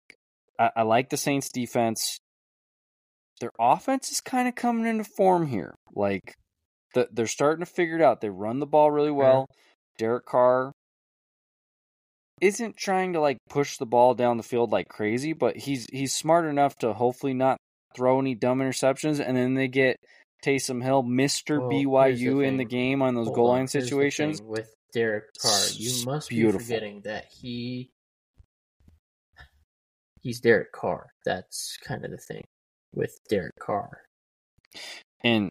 I, I like the Saints defense. Their offense is kind of coming into form here. Like the, they're starting to figure it out. They run the ball really well. Derek Carr isn't trying to like push the ball down the field like crazy, but he's he's smart enough to hopefully not throw any dumb interceptions. And then they get Taysom Hill, Mister Well, here's the BYU, in the game on those Hold goal on, line situations. with Derek Carr. You must beautiful. be forgetting that he he's Derek Carr. That's kind of the thing with Derek Carr. and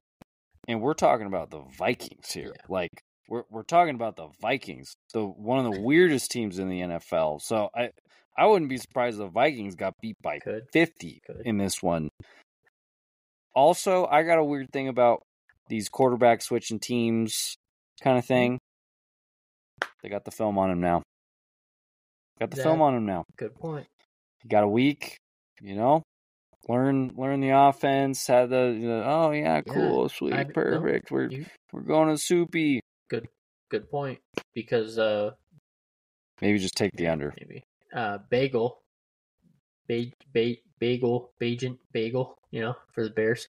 and we're talking about the Vikings here. Yeah. Like we're we're talking about the Vikings, the one of the weirdest teams in the NFL. So I I wouldn't be surprised if the Vikings got beat by Could 50 Could. in this one. Also, I got a weird thing about these quarterback switching teams kind of mm-hmm. thing. They got the film on him now. Got the That- film on him now. good point. You got a week, you know, learn learn the offense. Had the, you know, oh yeah, Yeah, cool, sweet, I- no, perfect. We're You we're going to soupy. Good good point because uh Maybe just take the under. maybe uh Bagel ba- ba- Bagel Bagent Bagel, you know, for the Bears.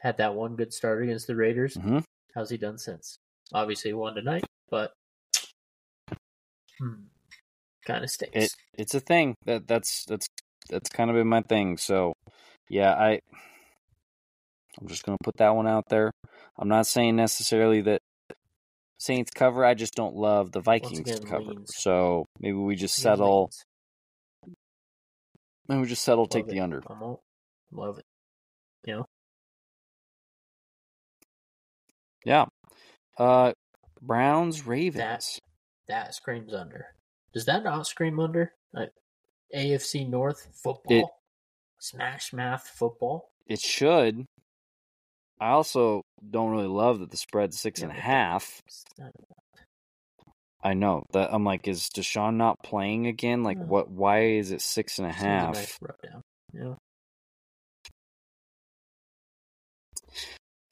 Had that one good start against the Raiders. hmm How's he done since? Obviously, won tonight, but hmm, kind of stinks. It it's a thing that that's that's that's kind of been my thing. So yeah, I I'm just gonna put that one out there. I'm not saying necessarily that Saints cover. I just don't love the Vikings again, to cover. leans. So maybe we just settle. Maybe we just settle. Take Love the under. Love it. You know, Yeah. Uh, Browns Ravens. that screams under. Does that not scream under? Like AFC North football, smash math football. It should. I also don't really love that the spread's six Yeah, and a half. I know that I'm like, is Deshaun not playing again? Like, No. what? Why is it six and a half? a seems nice rundown,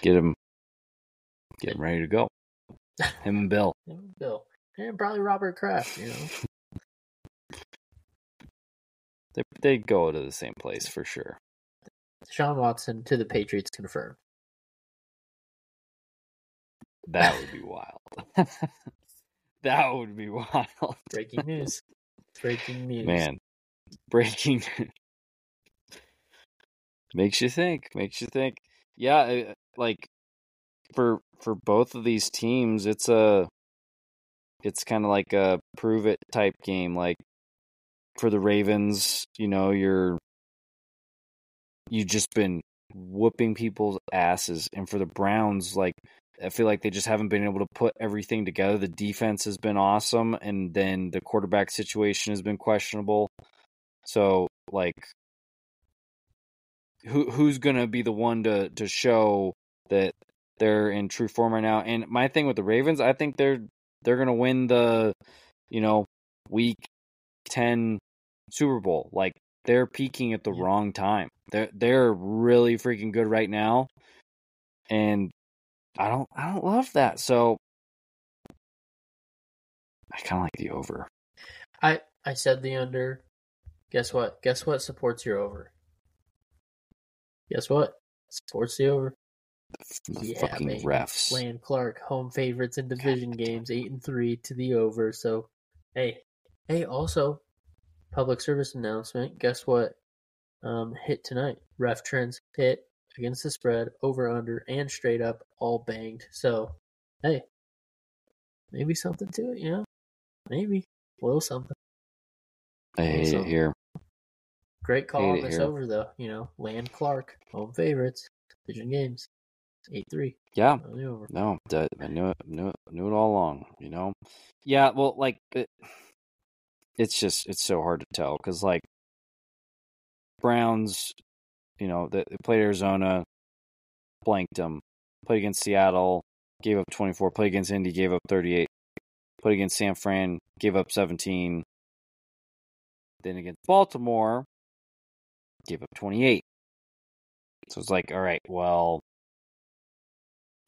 Get him, get him ready to go. Him and Bill. Him and Bill and probably Robert Kraft. You know, They they go to the same place for sure. Deshaun Watson to the Patriots confirmed. That would be wild. that would be wild. Breaking news. Breaking news. Man, breaking makes you think. Makes you think. Yeah, uh, like for for both of these teams, it's a it's kind of like a prove it type game. Like for the Ravens, you know, you're you've just been whooping people's asses, and for the Browns, like I feel like they just haven't been able to put everything together. The defense has been awesome, and then the quarterback situation has been questionable. So, like, who who's gonna be the one to to show that they're in true form right now? And my thing with the Ravens, I think they're they're gonna win the, you know, week ten Super Bowl. Like they're peaking at the Yeah. wrong time. They're they're really freaking good right now, and I don't I don't love that. So I kind of like the over. I I said the under. Guess what? Guess what supports your over? Guess what? Supports the over. The Yeah, fucking baby. refs. Land Clark, home favorites in division games, eight and three to the over. So, hey, hey, also, public service announcement. Guess what? Um, hit tonight. Ref trends hit against the spread, over under, and straight up, all banged. So, hey, maybe something to it, you know? Maybe a little something. I hate it here. Great call on this here. over though. You know, Land Clark, home favorites, division games, eight three Yeah, no, I knew it, knew it, knew it all along. You know, yeah. Well, like it, it's just it's so hard to tell because like Browns, you know, they, they played Arizona, blanked them. Played against Seattle, gave up twenty four. Played against Indy, gave up thirty eight. Played against San Fran, gave up seventeen. Then against Baltimore, gave up twenty eight. So it's like, all right, well,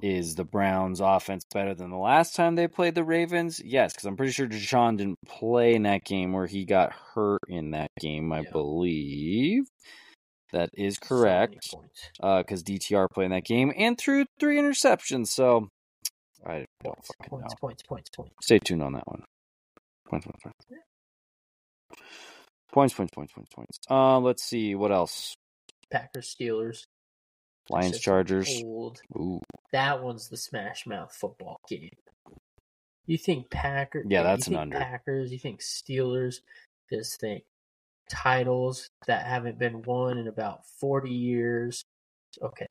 is the Browns' offense better than the last time they played the Ravens? Yes, because I'm pretty sure Deshaun didn't play in that game where he got hurt in that game, I Yeah. believe. That is correct. Because DTR played in that game and threw three interceptions. So I don't Points, fucking points, know. points, points, points. Stay tuned on that one. Points, points, points. Points, points, points, points, points. Uh, let's see what else. Packers, Steelers, Lions, Chargers. Old. Ooh, That one's the smash mouth football game. You think Packers? Yeah, that's you an think under. Packers. You think Steelers? Just think titles that haven't been won in about forty years. Okay.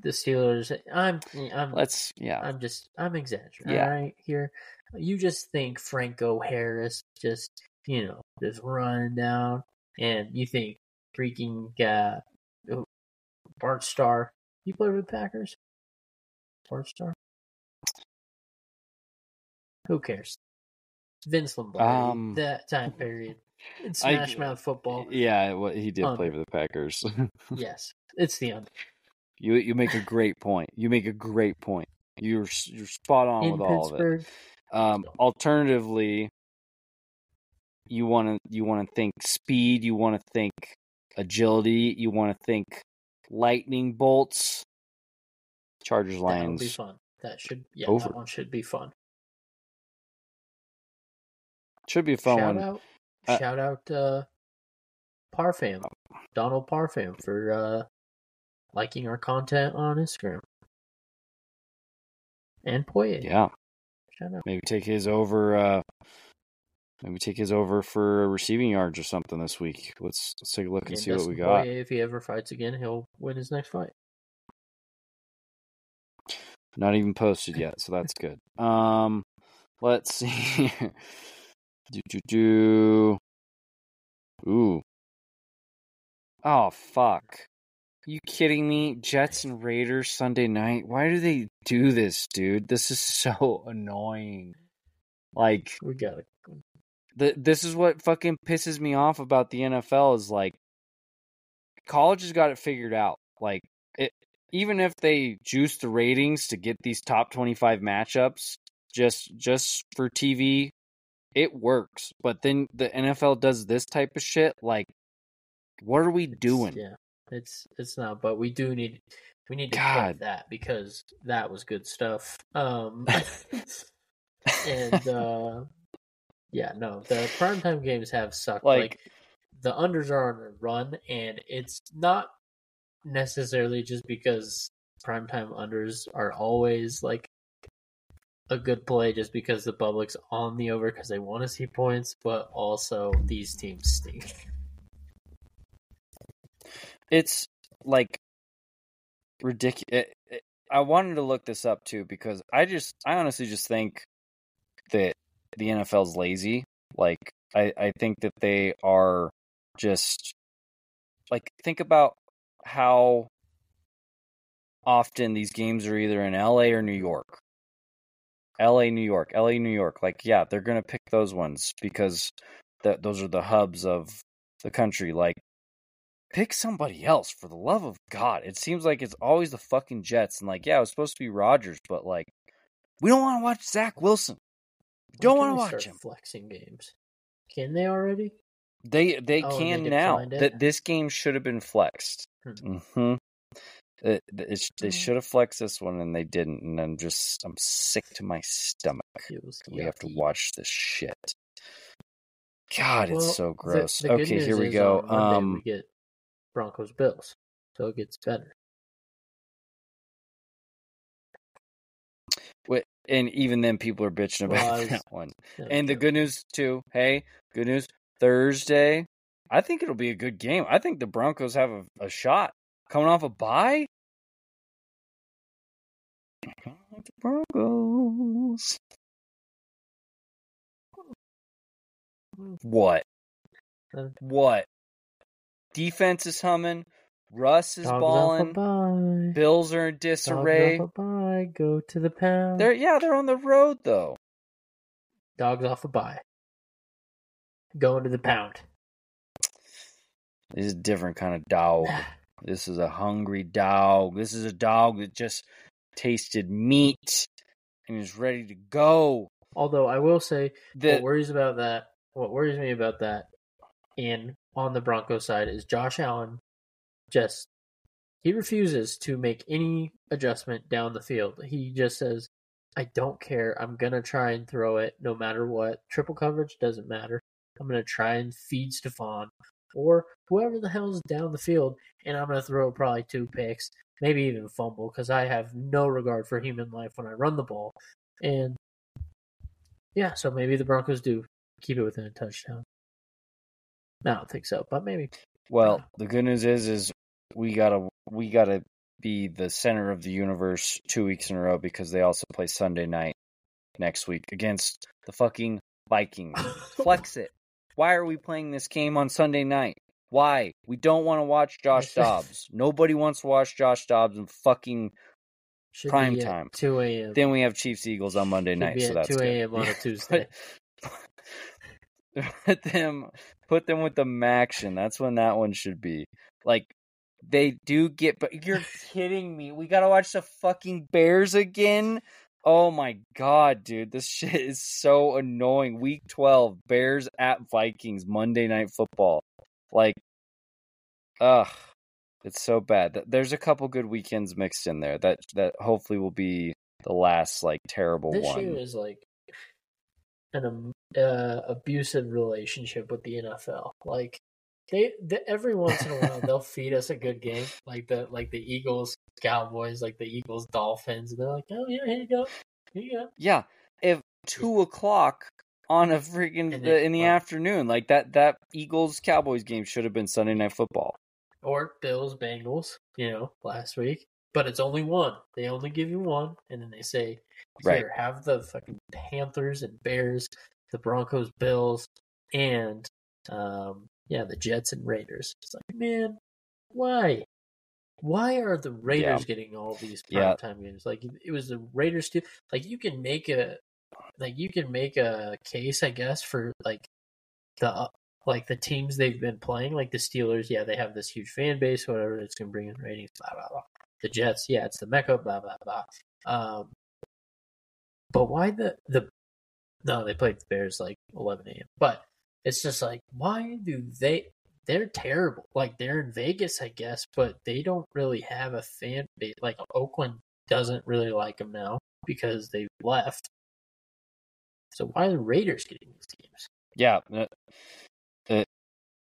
The Steelers. I'm. I'm. let's yeah. I'm just. I'm exaggerating. Yeah. Right, here. You just think Franco Harris just you know just running down, and you think freaking uh, Bart Starr. You play with the Packers? Bart Starr. Who cares? Vince Lombardi. Um, that time period. It's I- Smash Mouth football. Yeah, what he did play Under. for the Packers. Yes, it's the under. you you make a great point. You make a great point. You're you're spot on in with all of it. Um, alternatively, you want to you want to think speed. You want to think agility. You want to think lightning bolts. Chargers That'll be fun. That should yeah, Over. that one should be fun. Should be a fun shout one. out, Uh, shout out, uh, Parfam, Donald Parfam for uh, liking our content on Instagram, and Poye. Yeah, shout out. maybe take his over. Uh, maybe take his over for receiving yards or something this week. Let's let's take a look and And see what we got. Poirier, if he ever fights again, he'll win his next fight. Not even posted yet, so that's good. Um, let's see. do do do. Ooh. Oh fuck. You kidding me? Jets and Raiders Sunday night. Why do they do this, dude? This is so annoying. Like We got it. the this is what fucking pisses me off about the NFL is like college has got it figured out. Like it even if they juice the ratings to get these top 25 matchups just just for TV, it works. But then the NFL does this type of shit like what are we It's- doing? Yeah, it's it's not, but we do need we need to God. that because that was good stuff. Um, and uh, yeah, no, the primetime games have sucked. Like- Like, the unders are on a run, and it's not necessarily just because primetime unders are always like a good play just because the public's on the over because they want to see points, but also these teams stink. It's like ridiculous. Eh, eh, I wanted to look this up too because I just, I honestly just think that the NFL's lazy. Like, I, I think that they are just like think about how often these games are either in LA or New York. LA, New York, LA, New York. Like, yeah, they're gonna pick those ones because that those are the hubs of the country. Like, pick somebody else for the love of God. It seems like it's always the fucking Jets, and like, yeah, it was supposed to be Rodgers, but like, we don't want to watch Zach Wilson. We don't want to watch him. Flexing games. Can they already? They they Oh, can they now. That this game should have been flexed. Hmm. hmm It, it, they Oh. should have flexed this one, and they didn't. And I'm just I'm sick to my stomach. We have to watch this shit. God, Well, it's so gross. the good okay, here we go. Um, we get Broncos Bills, so it gets better. And even then, people are bitching about Well, was- that one. Yeah, And the good news too. Hey, good news. Thursday, I think it'll be a good game. I think the Broncos have a, a shot coming off a bye. The Broncos. What? Uh, What? Defense is humming. Russ is Dogs balling. off a bye. Bills are in Dogs disarray. off a bye. Go to the pound. They're yeah, they're on the road though. Dogs off a bye. Going to the pound. This is a different kind of dog. This is a hungry dog. This is a dog that just tasted meat and is ready to go. Although I will say, The what worries about that, what worries me about that, and on the Broncos side is Josh Allen. Just he refuses to make any adjustment down the field. He just says, "I don't care. I'm gonna try and throw it no matter what. Triple coverage doesn't matter. I'm gonna try and feed Stefon or whoever the hell's down the field, and I'm gonna throw probably two picks, maybe even fumble, because I have no regard for human life when I run the ball." And yeah, so maybe the Broncos do keep it within a touchdown. I don't think so, but maybe. well, the good news is is we gotta we gotta be the center of the universe two weeks in a row because they also play Sunday night next week against the fucking Vikings. Flex it. Why are we playing this game on Sunday night? Why? We don't want to watch Josh Dobbs. Nobody wants to watch Josh Dobbs in fucking Should Prime time. 2 a.m. Then we have Chiefs Eagles on Monday Should night, so at that's 2 good. a.m. on a Tuesday. put them put them with the action. That's when that one should be. Like they do get but you're kidding me. We gotta watch the fucking Bears again. Oh my god, dude. This shit is so annoying. Week twelve, Bears at Vikings, Monday night football. Like ugh. It's so bad. There's a couple good weekends mixed in there that that hopefully will be the last like terrible this one. year is like an um, uh, abusive relationship with the NFL. Like they, they every once in a while they'll feed us a good game, like the like the Eagles Cowboys, like the Eagles Dolphins, and they're like, oh yeah, here you go, here you go. Yeah, if two o'clock on a freaking And the, in the afternoon, like that that Eagles Cowboys game should have been Sunday Night Football. Or Bills Bengals, you know, last week. But it's only one. They only give you one, and then they say, Right. "Here, have the fucking Panthers and Bears, the Broncos, Bills, and um, yeah, the Jets and Raiders." It's like, man, why? Why are the Raiders getting all these Yeah. primetime games? Like it was the Raiders too. Like you can make a, like you can make a case, I guess, for like the like the teams they've been playing, like the Steelers, yeah, they have this huge fan base, whatever, it's gonna bring in ratings, blah blah blah. The Jets, yeah, it's the Mecca, blah blah blah. Um, but why the the no? They played the Bears like 11 a.m. But it's just like, why do they? They're terrible. Like they're in Vegas, I guess, but they don't really have a fan base. Like Oakland doesn't really like them now because they've left. So why are the Raiders getting these games? Yeah, it it,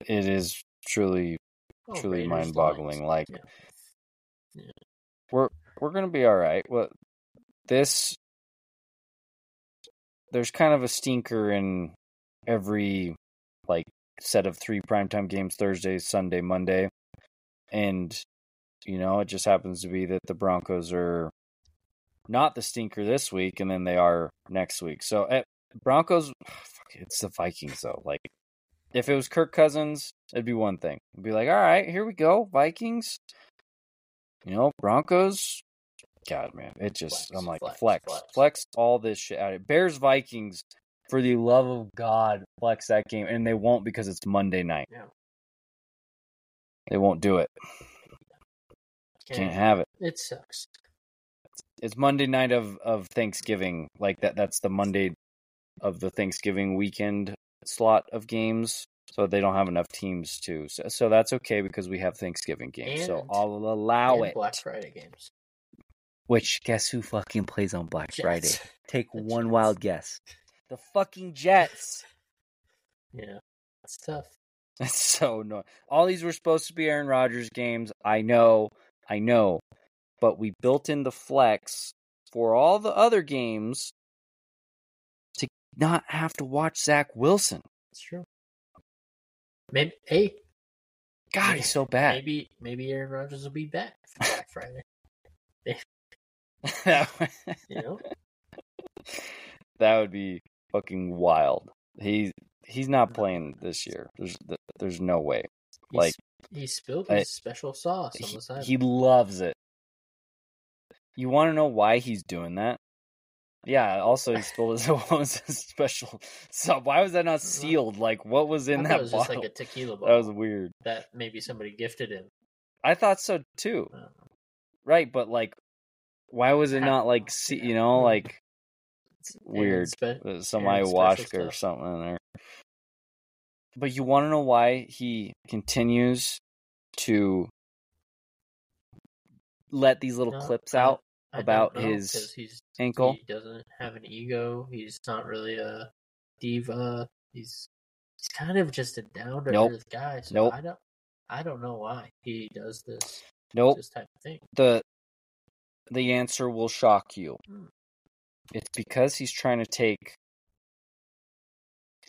it is truly Oh, truly mind boggling. Like Yeah. we're we're gonna be all right. Well, this there's kind of a stinker in every like set of three primetime games Thursday, Sunday, Monday. And you know, it just happens to be that the Broncos are not the stinker this week and then they are next week. So eh, Broncos fuck, it's the Vikings though. Like if it was Kirk Cousins, it'd be one thing. It'd be like, all right, here we go, Vikings. You know, Broncos. God, man, it just Flex, I'm like flex, flex, flex. flex, all this shit out. Bears Vikings. For the love of God, flex that game, and they won't because it's Monday night. Yeah. They won't do it. Can't have it. It sucks. It's Monday night of of Thanksgiving. Like that. That's the Monday of the Thanksgiving weekend slot of games. So they don't have enough teams to. So, so that's okay because we have Thanksgiving games. so I'll allow And it. Black Friday games. Which guess who fucking plays on Black Jets. Friday? Take The one Jets. wild guess. The fucking Jets. Yeah, that's tough. That's so annoying. All these were supposed to be Aaron Rodgers games. I know, I know, but we built in the flex for all the other games to not have to watch Zach Wilson. That's true. Maybe hey, God, Maybe- he's so bad. maybe maybe Aaron Rodgers will be back Black Friday. You know, that would be fucking wild. He's he's not playing this year. There's there's no way. He Like, he spilled I- his special sauce on He, the side. he loves it. You want to know why he's doing that? Yeah. Also, he spilled his what was his special sub. Why was that not uh, sealed? Like, what was in that it was just bottle? like a tequila that was weird. that maybe somebody gifted him. I thought so too. I. Right, but like, why was it not like see, you know, mm. like It's weird, spe- uh, some Aaron's ayahuasca or something in there? But you want to know why he continues to let these little No, clips I- out I about know, his ankle? He doesn't have an ego. He's not really a diva. He's he's kind of just a down to Nope. earth guy. So Nope. I don't I don't know why he does this Nope. this type of thing. the the answer will shock you. Hmm. It's because he's trying to take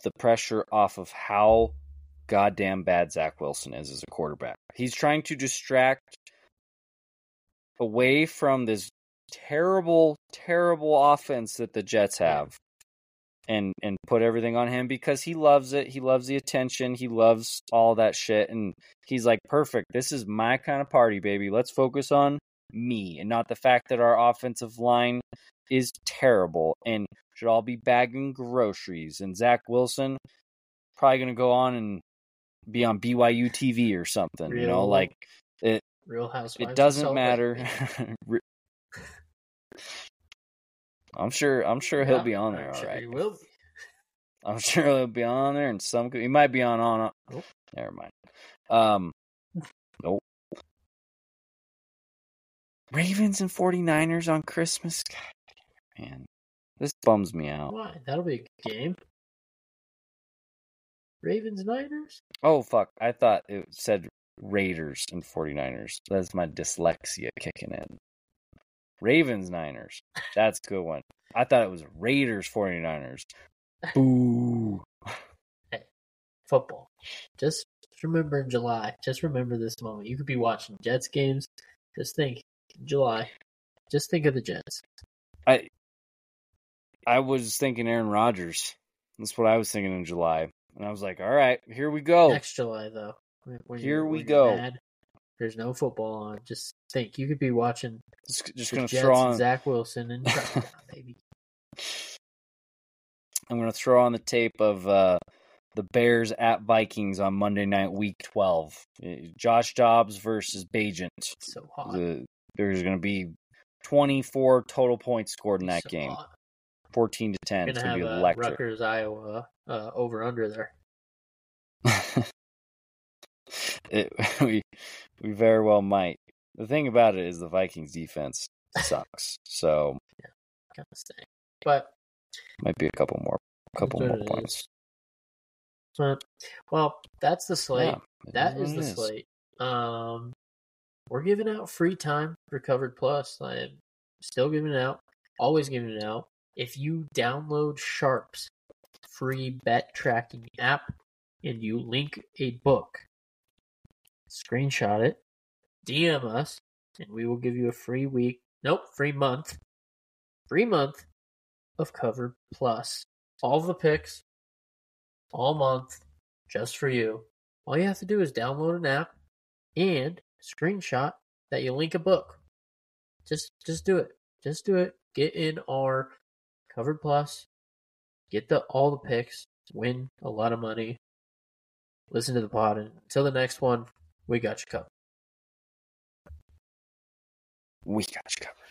the pressure off of how goddamn bad Zach Wilson is as a quarterback. He's trying to distract away from this terrible, terrible offense that the Jets have. And and put everything on him because he loves it. He loves the attention. He loves all that shit. And he's like, perfect. This is my kind of party, baby. Let's focus on me and not the fact that our offensive line is terrible and should all be bagging groceries. And Zach Wilson probably going to go on and be on BYU TV or something. you know, like it. Real Housewives. It doesn't matter. I'm sure. I'm sure he'll Yeah, be on I'm there. All sure right. He will be. I'm sure he'll be on there, and some he might be on on. Nope. Never mind. Um, nope. Ravens and 49ers on Christmas. God, man, this bums me out. Why? That'll be a good game. Ravens Niners? Oh fuck! I thought it said Raiders and 49ers. That's my dyslexia kicking in. Ravens Niners. That's a good one. I thought it was Raiders 49ers. Boo. Football. Just remember in July. Just remember this moment. You could be watching Jets games. Just think July. Just think of the Jets. I I was thinking Aaron Rodgers. That's what I was thinking in July. And I was like, all right, here we go. Next July though. When, Here we go. mad, there's no football on. Just think. You could be watching Just, just going to throw on Zach Wilson and baby. I'm going to throw on the tape of uh, the Bears at Vikings on Monday night week 12. Uh, Josh Dobbs versus Bagent. So hot. The, there's going to be 24 total points scored in that So game. hot. 14 to 10. It's going have be uh, electric. Rutgers, Iowa, uh, over under there. it, we we very well might. The thing about it is the Vikings defense sucks. So yeah, Kind of thing. But might be a couple more couple more points. But, well, that's the slate. Yeah, that is the is. slate. Um, we're giving out free time for Covered Plus. I'm still giving it out. Always giving it out. If you download Sharps free bet tracking app and you link a book, screenshot it, DM us, and we will give you a free week. Nope, free month. Free month of Covered Plus. All the picks, all month, just for you. All you have to do is download an app and screenshot that you link a book. Just just do it. Just do it. Get in our covered plus. Get the all the picks. Win a lot of money. Listen to the pod and until the next one, we got you covered. We got you covered.